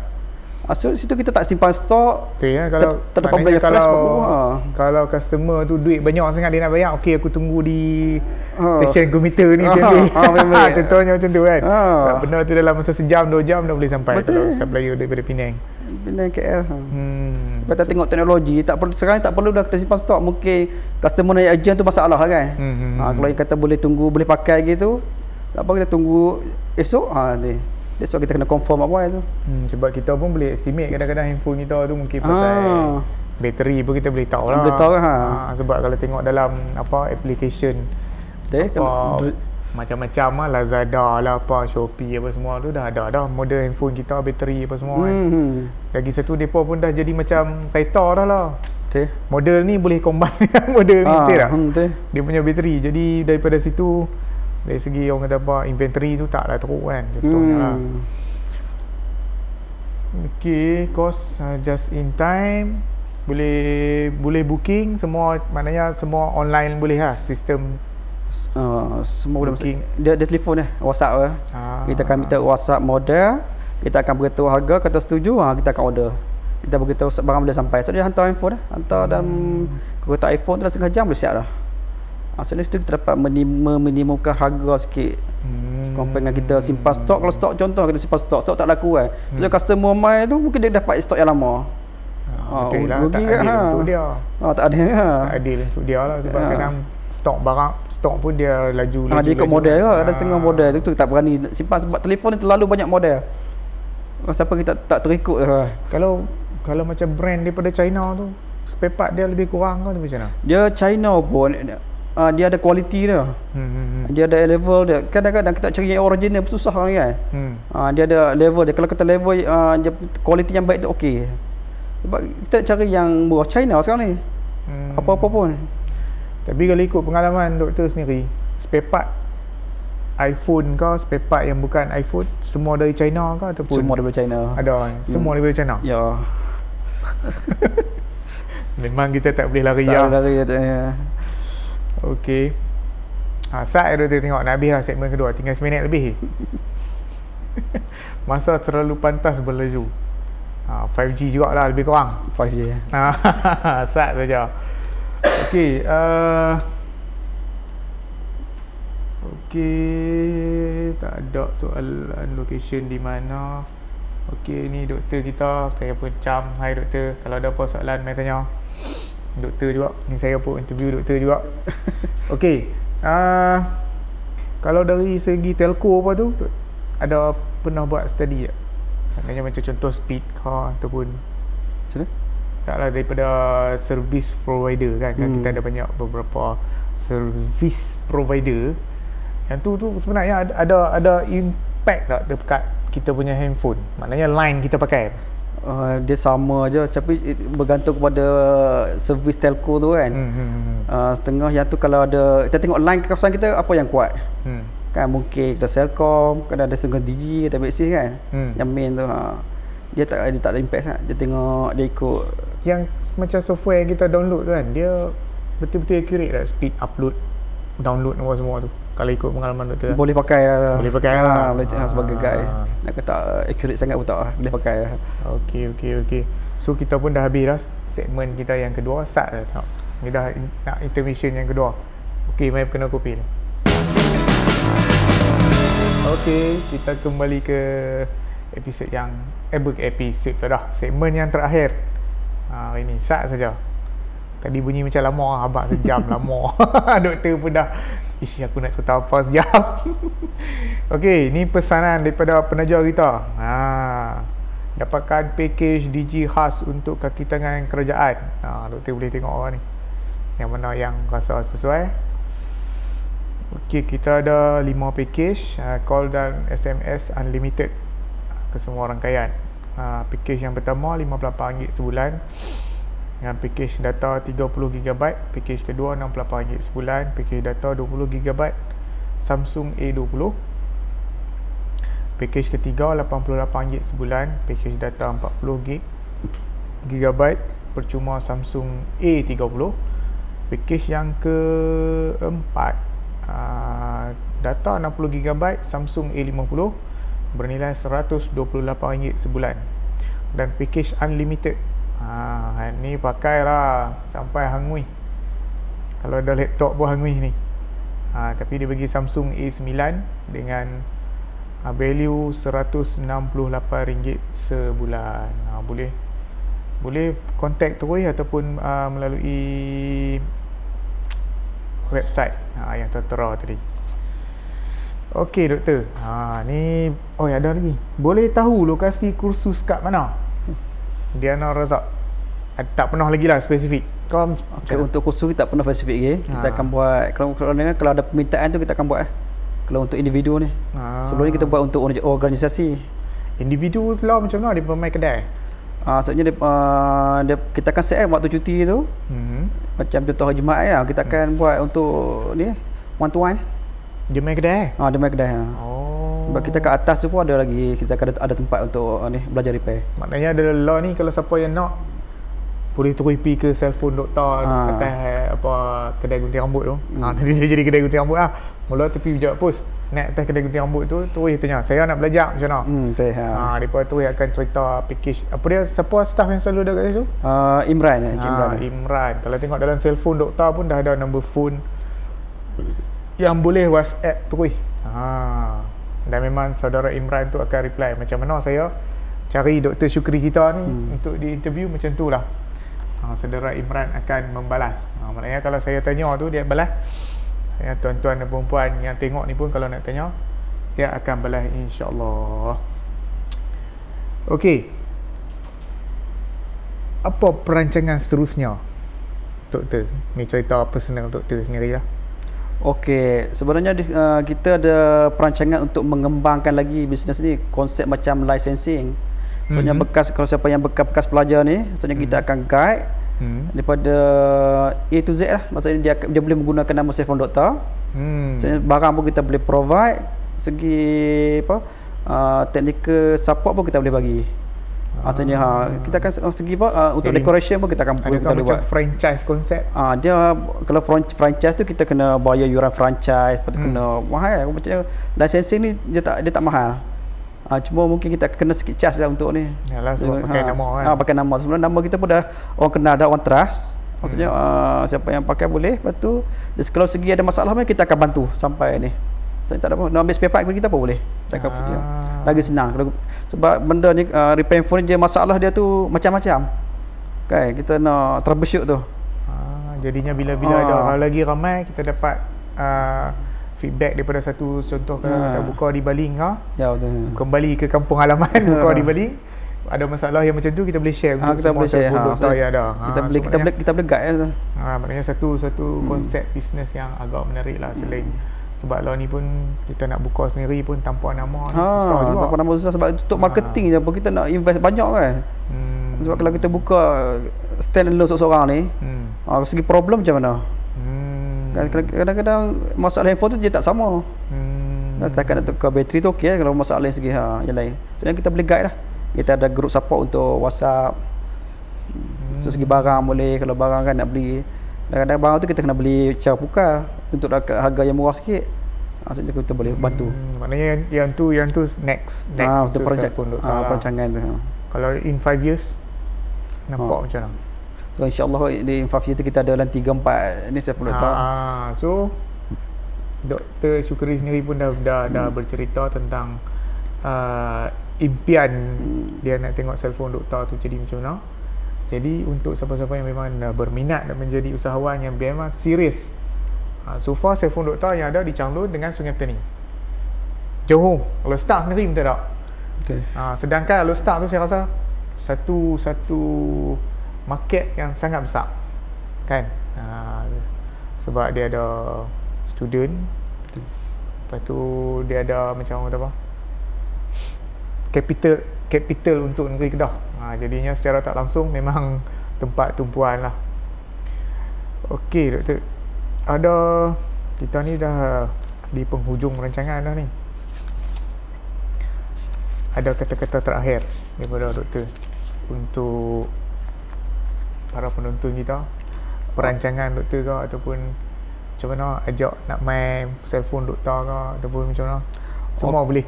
Ah, So situ kita tak simpan stok. Betul ya kalau Ter- banyak flash kalau ha. kalau customer tu duit banyak sangat dia nak bayar, okey aku tunggu di Ha. stesen komputer ni Ha, dia ambil. ha. Contohnya macam tu kan. Ha. Sebab benda tu dalam masa sejam dua jam dah boleh sampai Betul. kalau supplier daripada Penang. Penang KL. Ha. Hmm. Kita tengok teknologi, tak perlu sekarang tak perlu dah kita simpan stok. Mungkin customer naik urgent tu masalah kan. Hmm, hmm, Ha, hmm. kalau yang kata boleh tunggu, boleh pakai gitu, tak apa kita tunggu esok. Ha ni. That's why kita kena confirm apa tu. Hmm, sebab kita pun boleh estimate kadang-kadang handphone kita tu mungkin pasal Ah. bateri pun kita boleh tahu lah. Boleh tahu, ha. Ah, sebab kalau tengok dalam apa application Betul, apa kan? Macam-macam lah Lazada lah apa Shopee apa semua tu dah ada dah model handphone kita bateri apa semua kan. Hmm. Lagi satu depa pun dah jadi macam kereta dah lah. Betul. Model ni boleh combine dengan model ni Ah, tak? hmm, betul. Dia punya bateri. Jadi daripada situ dari segi orang kata apa inventory tu taklah teruk kan contohnya lah. Hmm. Okay, cost uh, just in time. Boleh boleh booking semua maknanya semua online boleh lah sistem. Uh, semua boleh masuk. Dia, dia telefon eh, WhatsApp eh. Ah. Kita akan minta WhatsApp model, kita akan beritahu harga, kata setuju, ha, kita akan order. Kita beritahu barang boleh sampai. So dia hantar iPhone eh. Hantar dalam kereta iPhone tu dalam setengah jam boleh siap dah. Ha, so situ kita dapat meminimumkan harga sikit. Hmm. compare dengan kita simpan stok kalau stok contoh kita simpan stok stok tak laku kan hmm. so customer mai tu mungkin dia dapat stok yang lama Ha, betul lah, tak adil ha. untuk dia. Ha, tak adil ha. Tak adil untuk dia lah sebab ha. kadang stok barang, stok pun dia laju. Ha, laju dia ikut model lah. Ada setengah model tu, tu tak berani simpan sebab telefon ni terlalu banyak model. Siapa kita tak terikut lah. Kalau kalau macam brand daripada China tu, spare part dia lebih kurang ke macam mana? Dia China pun uh, dia ada kualiti dia. Hmm, hmm, hmm. Dia ada level dia. Kadang-kadang kita cari yang original susah kan. Hmm. Uh, dia ada level dia. Kalau kita level uh, dia kualiti yang baik tu okey. Sebab kita cari yang buah China sekarang ni. Hmm. Apa-apa pun. Tapi kalau ikut pengalaman doktor sendiri, spare part iPhone ke spare part yang bukan iPhone semua dari China ke ataupun semua dari China. Ada kan? Semua hmm. dari China. Ya. Memang kita tak boleh lari tak ya. lari ya. Okey. Ha, saat doktor tengok nak habis lah segmen kedua. Tinggal seminit lebih. Masa terlalu pantas berlaju. Ha, 5G jugalah lebih kurang 5G ya. Sat saja Okey uh, Okey Tak ada soalan location di mana. Okey ni doktor kita Saya pun cam. Hai doktor. Kalau ada apa soalan Mai tanya. Doktor juga Ni saya pun interview doktor juga. Okey uh, Kalau dari segi telco apa tu Ada pernah buat study tak? Maknanya macam contoh speed car ataupun Macam mana? Taklah daripada service provider kan, kan hmm. kita ada banyak beberapa service provider yang tu tu sebenarnya ada ada, ada impact tak dekat kita punya handphone maknanya line kita pakai Uh, dia sama aja tapi bergantung kepada servis telco tu kan. Hmm, hmm, hmm. Uh, setengah yang tu kalau ada kita tengok line kawasan kita apa yang kuat. Hmm kan mungkin kita Selcom kan ada setengah Digi kita Maxis kan hmm. yang main tu ha. Dia tak dia tak ada impact sangat. Dia tengok dia ikut. Yang macam software yang kita download tu kan dia betul-betul accurate lah speed upload download semua tu. Kalau ikut pengalaman doktor boleh pakai lah. Boleh pakai lah. Ha, boleh ha. sebagai guide. Nak kata accurate sangat pun tak lah. Boleh pakai lah. Ok ok ok so kita pun dah habis lah segmen kita yang kedua. Start lah tengok. Kita dah nak intermission yang kedua. Ok mari kena kopi. Lah Okey, kita kembali ke episod yang eh bukan episod tu dah. Segmen yang terakhir. Ha, hari ni sat saja. Tadi bunyi macam lama ah, abang sejam lama. Doktor pun dah Ish, aku nak cerita apa sejam. Okey, ni pesanan daripada penaja kita. Ha, dapatkan package Digi khas untuk kaki tangan kerajaan. Ha, doktor boleh tengok orang ni. Yang mana yang rasa sesuai. Okey, kita ada 5 package uh, call dan SMS unlimited ke semua rangkaian. Uh, package yang pertama RM58 sebulan. Dengan package data 30GB, package kedua RM68 sebulan, package data 20GB Samsung A20. Package ketiga RM88 sebulan, package data 40GB percuma Samsung A30. Package yang keempat Ah, data 60GB Samsung A50 bernilai RM128 sebulan. Dan package unlimited. Ha, ni pakailah sampai hangui. Kalau ada laptop pun hangui ni. Ha, tapi dia bagi Samsung A9 dengan ha, value RM168 sebulan. Ha, boleh. Boleh contact terus ataupun uh, melalui website. Ha, yang tertera tadi. Okey doktor. Ha ni oh ada lagi. Boleh tahu lokasi kursus kat mana? Diana Razak. Tak pernah lagi lah spesifik. Kau okay, untuk kursus kita tak pernah spesifik lagi. Kita ha. akan buat kalau kalau dengan kalau ada permintaan tu kita akan buat eh. Kalau untuk individu ni. Ha. Sebelum ni kita buat untuk organisasi. Individu tu lah macam mana dia pemain kedai? Ah, uh, sebenarnya dia, uh, dia kita akan set waktu cuti tu. Hmm. Macam contoh hari Jumaat ya, kita akan hmm. buat untuk ni one to one. Dia main kedai? Ah, uh, dia main kedai. Ha. Oh. Sebab kita kat atas tu pun ada lagi kita ada, ada tempat untuk uh, ni belajar repair. Maknanya ada law ni kalau siapa yang nak boleh terus pergi ke cellphone doktor ha. atas apa kedai gunting rambut tu. Hmm. Ha, nanti dia jadi kedai gunting rambut ah. Mula tepi jawab post naik atas kedai gunting rambut tu terus tanya saya nak belajar macam mana hmm betul ha ha depa tu akan cerita package apa dia siapa staff yang selalu ada kat situ uh, Imran eh ha, Imran Imran kalau tengok dalam cellphone doktor pun dah ada number phone yang boleh WhatsApp terus. Ha. Dan memang saudara Imran tu akan reply. Macam mana saya cari Dr. Syukri kita ni hmm. untuk di interview macam tu lah. Ha, saudara Imran akan membalas. Ha, maknanya kalau saya tanya tu dia balas. Ya, tuan-tuan dan perempuan yang tengok ni pun kalau nak tanya dia akan balas insyaAllah. Okey. Apa perancangan seterusnya doktor? Ni cerita personal doktor sendiri lah Okey, sebenarnya uh, kita ada perancangan untuk mengembangkan lagi bisnes ni konsep macam licensing. Soalnya mm-hmm. bekas kalau siapa yang bekas-bekas pelajar ni, soalnya mm-hmm. kita akan guide mm-hmm. daripada A to Z lah. Maksudnya dia dia boleh menggunakan nama Saifon Doktor. Hmm. Soalnya barang pun kita boleh provide segi apa? Uh, technical support pun kita boleh bagi. Artinya ha, kita akan oh, segi apa uh, untuk Jadi, decoration pun kita akan ada kita macam buat. franchise konsep. Ah uh, dia kalau franchise tu kita kena bayar yuran franchise, lepas tu hmm. kena mahal macam licensing ni dia tak dia tak mahal. Ah uh, cuma mungkin kita kena sikit charge lah untuk ni. Yalah sebab pakai ha, nama kan. Ah uh, pakai nama. Sebelum nama kita pun dah orang kenal dah orang trust. Maksudnya hmm. uh, siapa yang pakai boleh Lepas tu Kalau segi ada masalah Kita akan bantu Sampai ni saya tak ada apa nak ambil spare part pun kita apa boleh cakap ah. lagi senang sebab benda ni uh, repair phone dia masalah dia tu macam-macam kan kita nak troubleshoot tu ah, jadinya bila-bila ah. ada orang lagi ramai kita dapat uh, feedback daripada satu contoh kalau ah. kita buka di Baling ha? ya betul kembali ke kampung halaman buka di Baling ada masalah yang macam tu kita boleh share ha, kita boleh share ha, so, ada. Ha, kita boleh kita boleh kita boleh guide lah. Ha, maknanya satu satu hmm. konsep bisnes yang agak menarik lah selain hmm sebab lah ni pun kita nak buka sendiri pun tanpa nama ha, susah juga tanpa nama susah sebab untuk marketing ha. je pun kita nak invest banyak kan hmm. sebab kalau kita buka stand alone seorang ni hmm. ha, segi problem macam mana hmm. Kan kadang-kadang masalah handphone tu dia tak sama hmm. Dan setakat nak tukar bateri tu okey kalau masalah segi ha, yang lain so yang kita boleh guide lah kita ada group support untuk whatsapp hmm. so segi barang boleh kalau barang kan nak beli Kadang-kadang barang tu kita kena beli cara pukar untuk harga yang murah sikit. Maksudnya kita boleh bantu. Hmm, maknanya yang, yang tu yang tu next next ha, untuk projek untuk ha, perancangan tu. Kalau in 5 years nampak ha. macam mana? So insya-Allah di in 5 years tu kita ada dalam 3 4 ni saya perlu tahu. Ha, so Dr. Syukri sendiri pun dah dah, hmm. dah bercerita tentang uh, impian hmm. dia nak tengok cellphone doktor tu jadi macam mana. Jadi untuk siapa-siapa yang memang dah berminat dan menjadi usahawan yang memang serius. Ha, so far telefon doktor yang ada di Changlun dengan Sungai Petani. Johor, kalau start sendiri pun tak Okay. Ha, sedangkan kalau start tu saya rasa satu satu market yang sangat besar. Kan? Ha, sebab dia ada student. Lepas tu dia ada macam orang apa? Capital capital untuk negeri Kedah. Ha, jadinya secara tak langsung memang tempat tumpuan lah. Okey doktor. Ada kita ni dah di penghujung rancangan dah ni. Ada kata-kata terakhir daripada doktor untuk para penonton kita. Perancangan doktor ke ataupun macam mana ajak nak main cellphone doktor ke ataupun macam mana. Semua okay. boleh.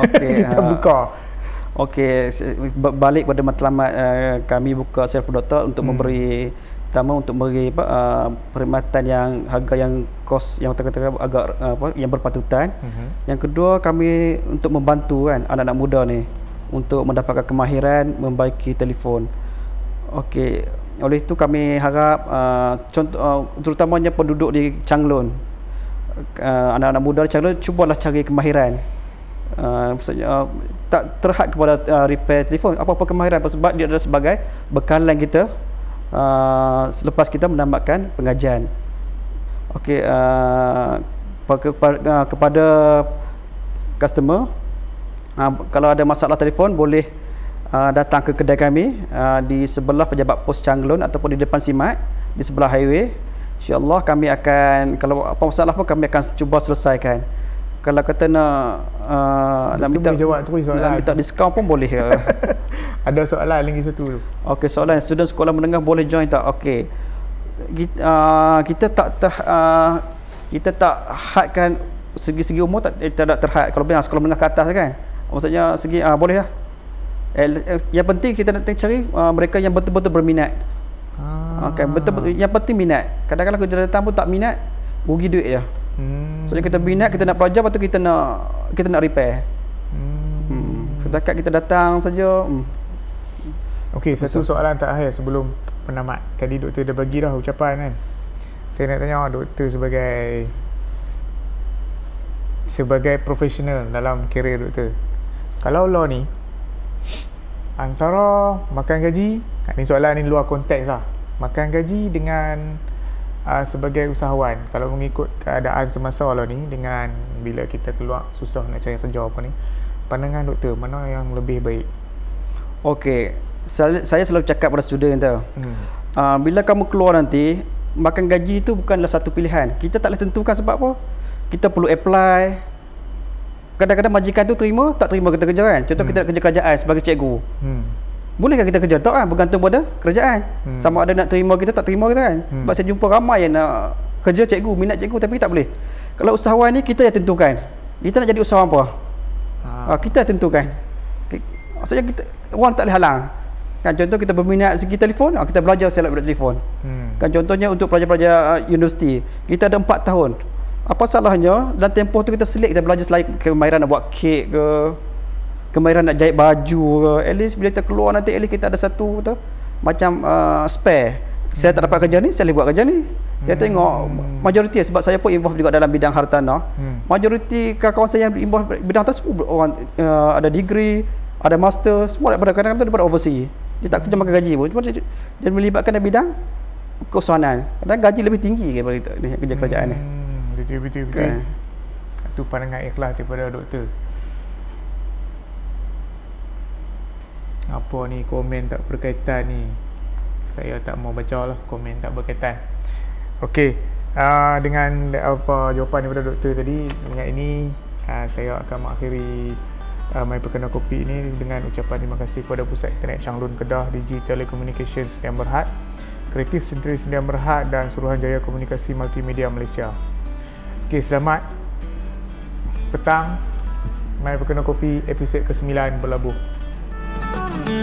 Okey. kita uh, buka. Okey, balik pada matlamat uh, kami buka self doctor untuk hmm. memberi pertama untuk memberi apa uh, perkhidmatan yang harga yang kos yang kata-kata agak uh, apa yang berpatutan. Hmm. Yang kedua kami untuk membantu kan anak-anak muda ni untuk mendapatkan kemahiran membaiki telefon. Okey, oleh itu kami harap uh, contoh uh, terutamanya penduduk di Changlun uh, anak-anak muda di Changlun cubalah cari kemahiran Uh, maksudnya uh, tak terhad kepada uh, repair telefon apa-apa kemahiran sebab dia adalah sebagai bekalan kita uh, selepas kita menambahkan pengajian. Okey uh, kepada, kepada customer uh, kalau ada masalah telefon boleh uh, datang ke kedai kami uh, di sebelah pejabat pos Changlun ataupun di depan Simat di sebelah highway. Insyaallah kami akan kalau apa masalah pun kami akan cuba selesaikan kalau kata nak uh, nak minta jawab tu soalan. nak minta diskaun pun boleh ke ada soalan lagi satu tu. Okey soalan. Student sekolah menengah boleh join tak? Okey. Kita, uh, kita tak ter, uh, kita tak hadkan segi-segi umur tak eh, tidak terhad. Kalau biasa sekolah menengah ke atas kan? Maksudnya segi uh, boleh lah. Eh, eh, yang penting kita nak cari uh, mereka yang betul-betul berminat. Ah. okey betul-betul yang penting minat. Kadang-kadang kalau dia datang pun tak minat rugi duit je Hmm. So kita minat, kita nak pelajar, lepas tu kita nak kita nak repair. Hmm. hmm. Setakat kita datang saja. Hmm. Okey, satu soalan terakhir sebelum penamat. Tadi doktor dah bagi dah ucapan kan. Saya nak tanya doktor sebagai sebagai profesional dalam kerjaya doktor. Kalau law ni antara makan gaji, ni soalan ni luar konteks lah. Makan gaji dengan uh, sebagai usahawan kalau mengikut keadaan semasa lah ni dengan bila kita keluar susah nak cari kerja apa ni pandangan doktor mana yang lebih baik? Okey, saya, selalu cakap pada student tu. Hmm. uh, bila kamu keluar nanti makan gaji itu bukanlah satu pilihan. Kita tak boleh tentukan sebab apa? Kita perlu apply. Kadang-kadang majikan tu terima tak terima kita kerja kan? Contoh hmm. kita nak kerja kerajaan sebagai cikgu. Hmm. Bolehkah kita kerja? Tak kan? Bergantung pada kerajaan. Hmm. Sama ada nak terima kita, tak terima kita kan? Hmm. Sebab saya jumpa ramai yang nak kerja cikgu, minat cikgu tapi tak boleh. Kalau usahawan ni, kita yang tentukan. Kita nak jadi usahawan apa? Ha. kita yang tentukan. Maksudnya kita, orang tak boleh halang. Kan contoh kita berminat segi telefon, kita belajar select pada telefon. Hmm. Kan contohnya untuk pelajar-pelajar uh, universiti, kita ada 4 tahun. Apa salahnya dalam tempoh tu kita select kita belajar selain kemahiran nak buat kek ke, kemahiran nak jahit baju ke at least bila kita keluar nanti at least kita ada satu tu macam uh, spare saya tak dapat kerja ni saya boleh buat kerja ni saya hmm. tengok majoriti sebab saya pun involve juga dalam bidang hartanah hmm. majoriti kawan-kawan saya yang involve bidang hartanah semua orang uh, ada degree ada master semua daripada kadang-kadang daripada overseas dia tak kerja makan gaji pun cuma dia, dia melibatkan dalam bidang keusahanan kadang gaji lebih tinggi daripada kerja kerajaan ni hmm. betul betul betul okay. itu pandangan ikhlas daripada doktor apa ni komen tak berkaitan ni? Saya tak mau baca lah komen tak berkaitan. Okey, uh, dengan apa jawapan daripada doktor tadi dengan ini uh, saya akan mengakhiri uh, My Perkenal Kopi ini dengan ucapan terima kasih kepada Pusat Internet Changlun Kedah Digi Telecommunications Sdn Berhad Kreatif Sentri Sdn Berhad dan Suruhanjaya Komunikasi Multimedia Malaysia. Okey, selamat petang. My Perkenal Kopi episod ke-9 berlabuh Thank you.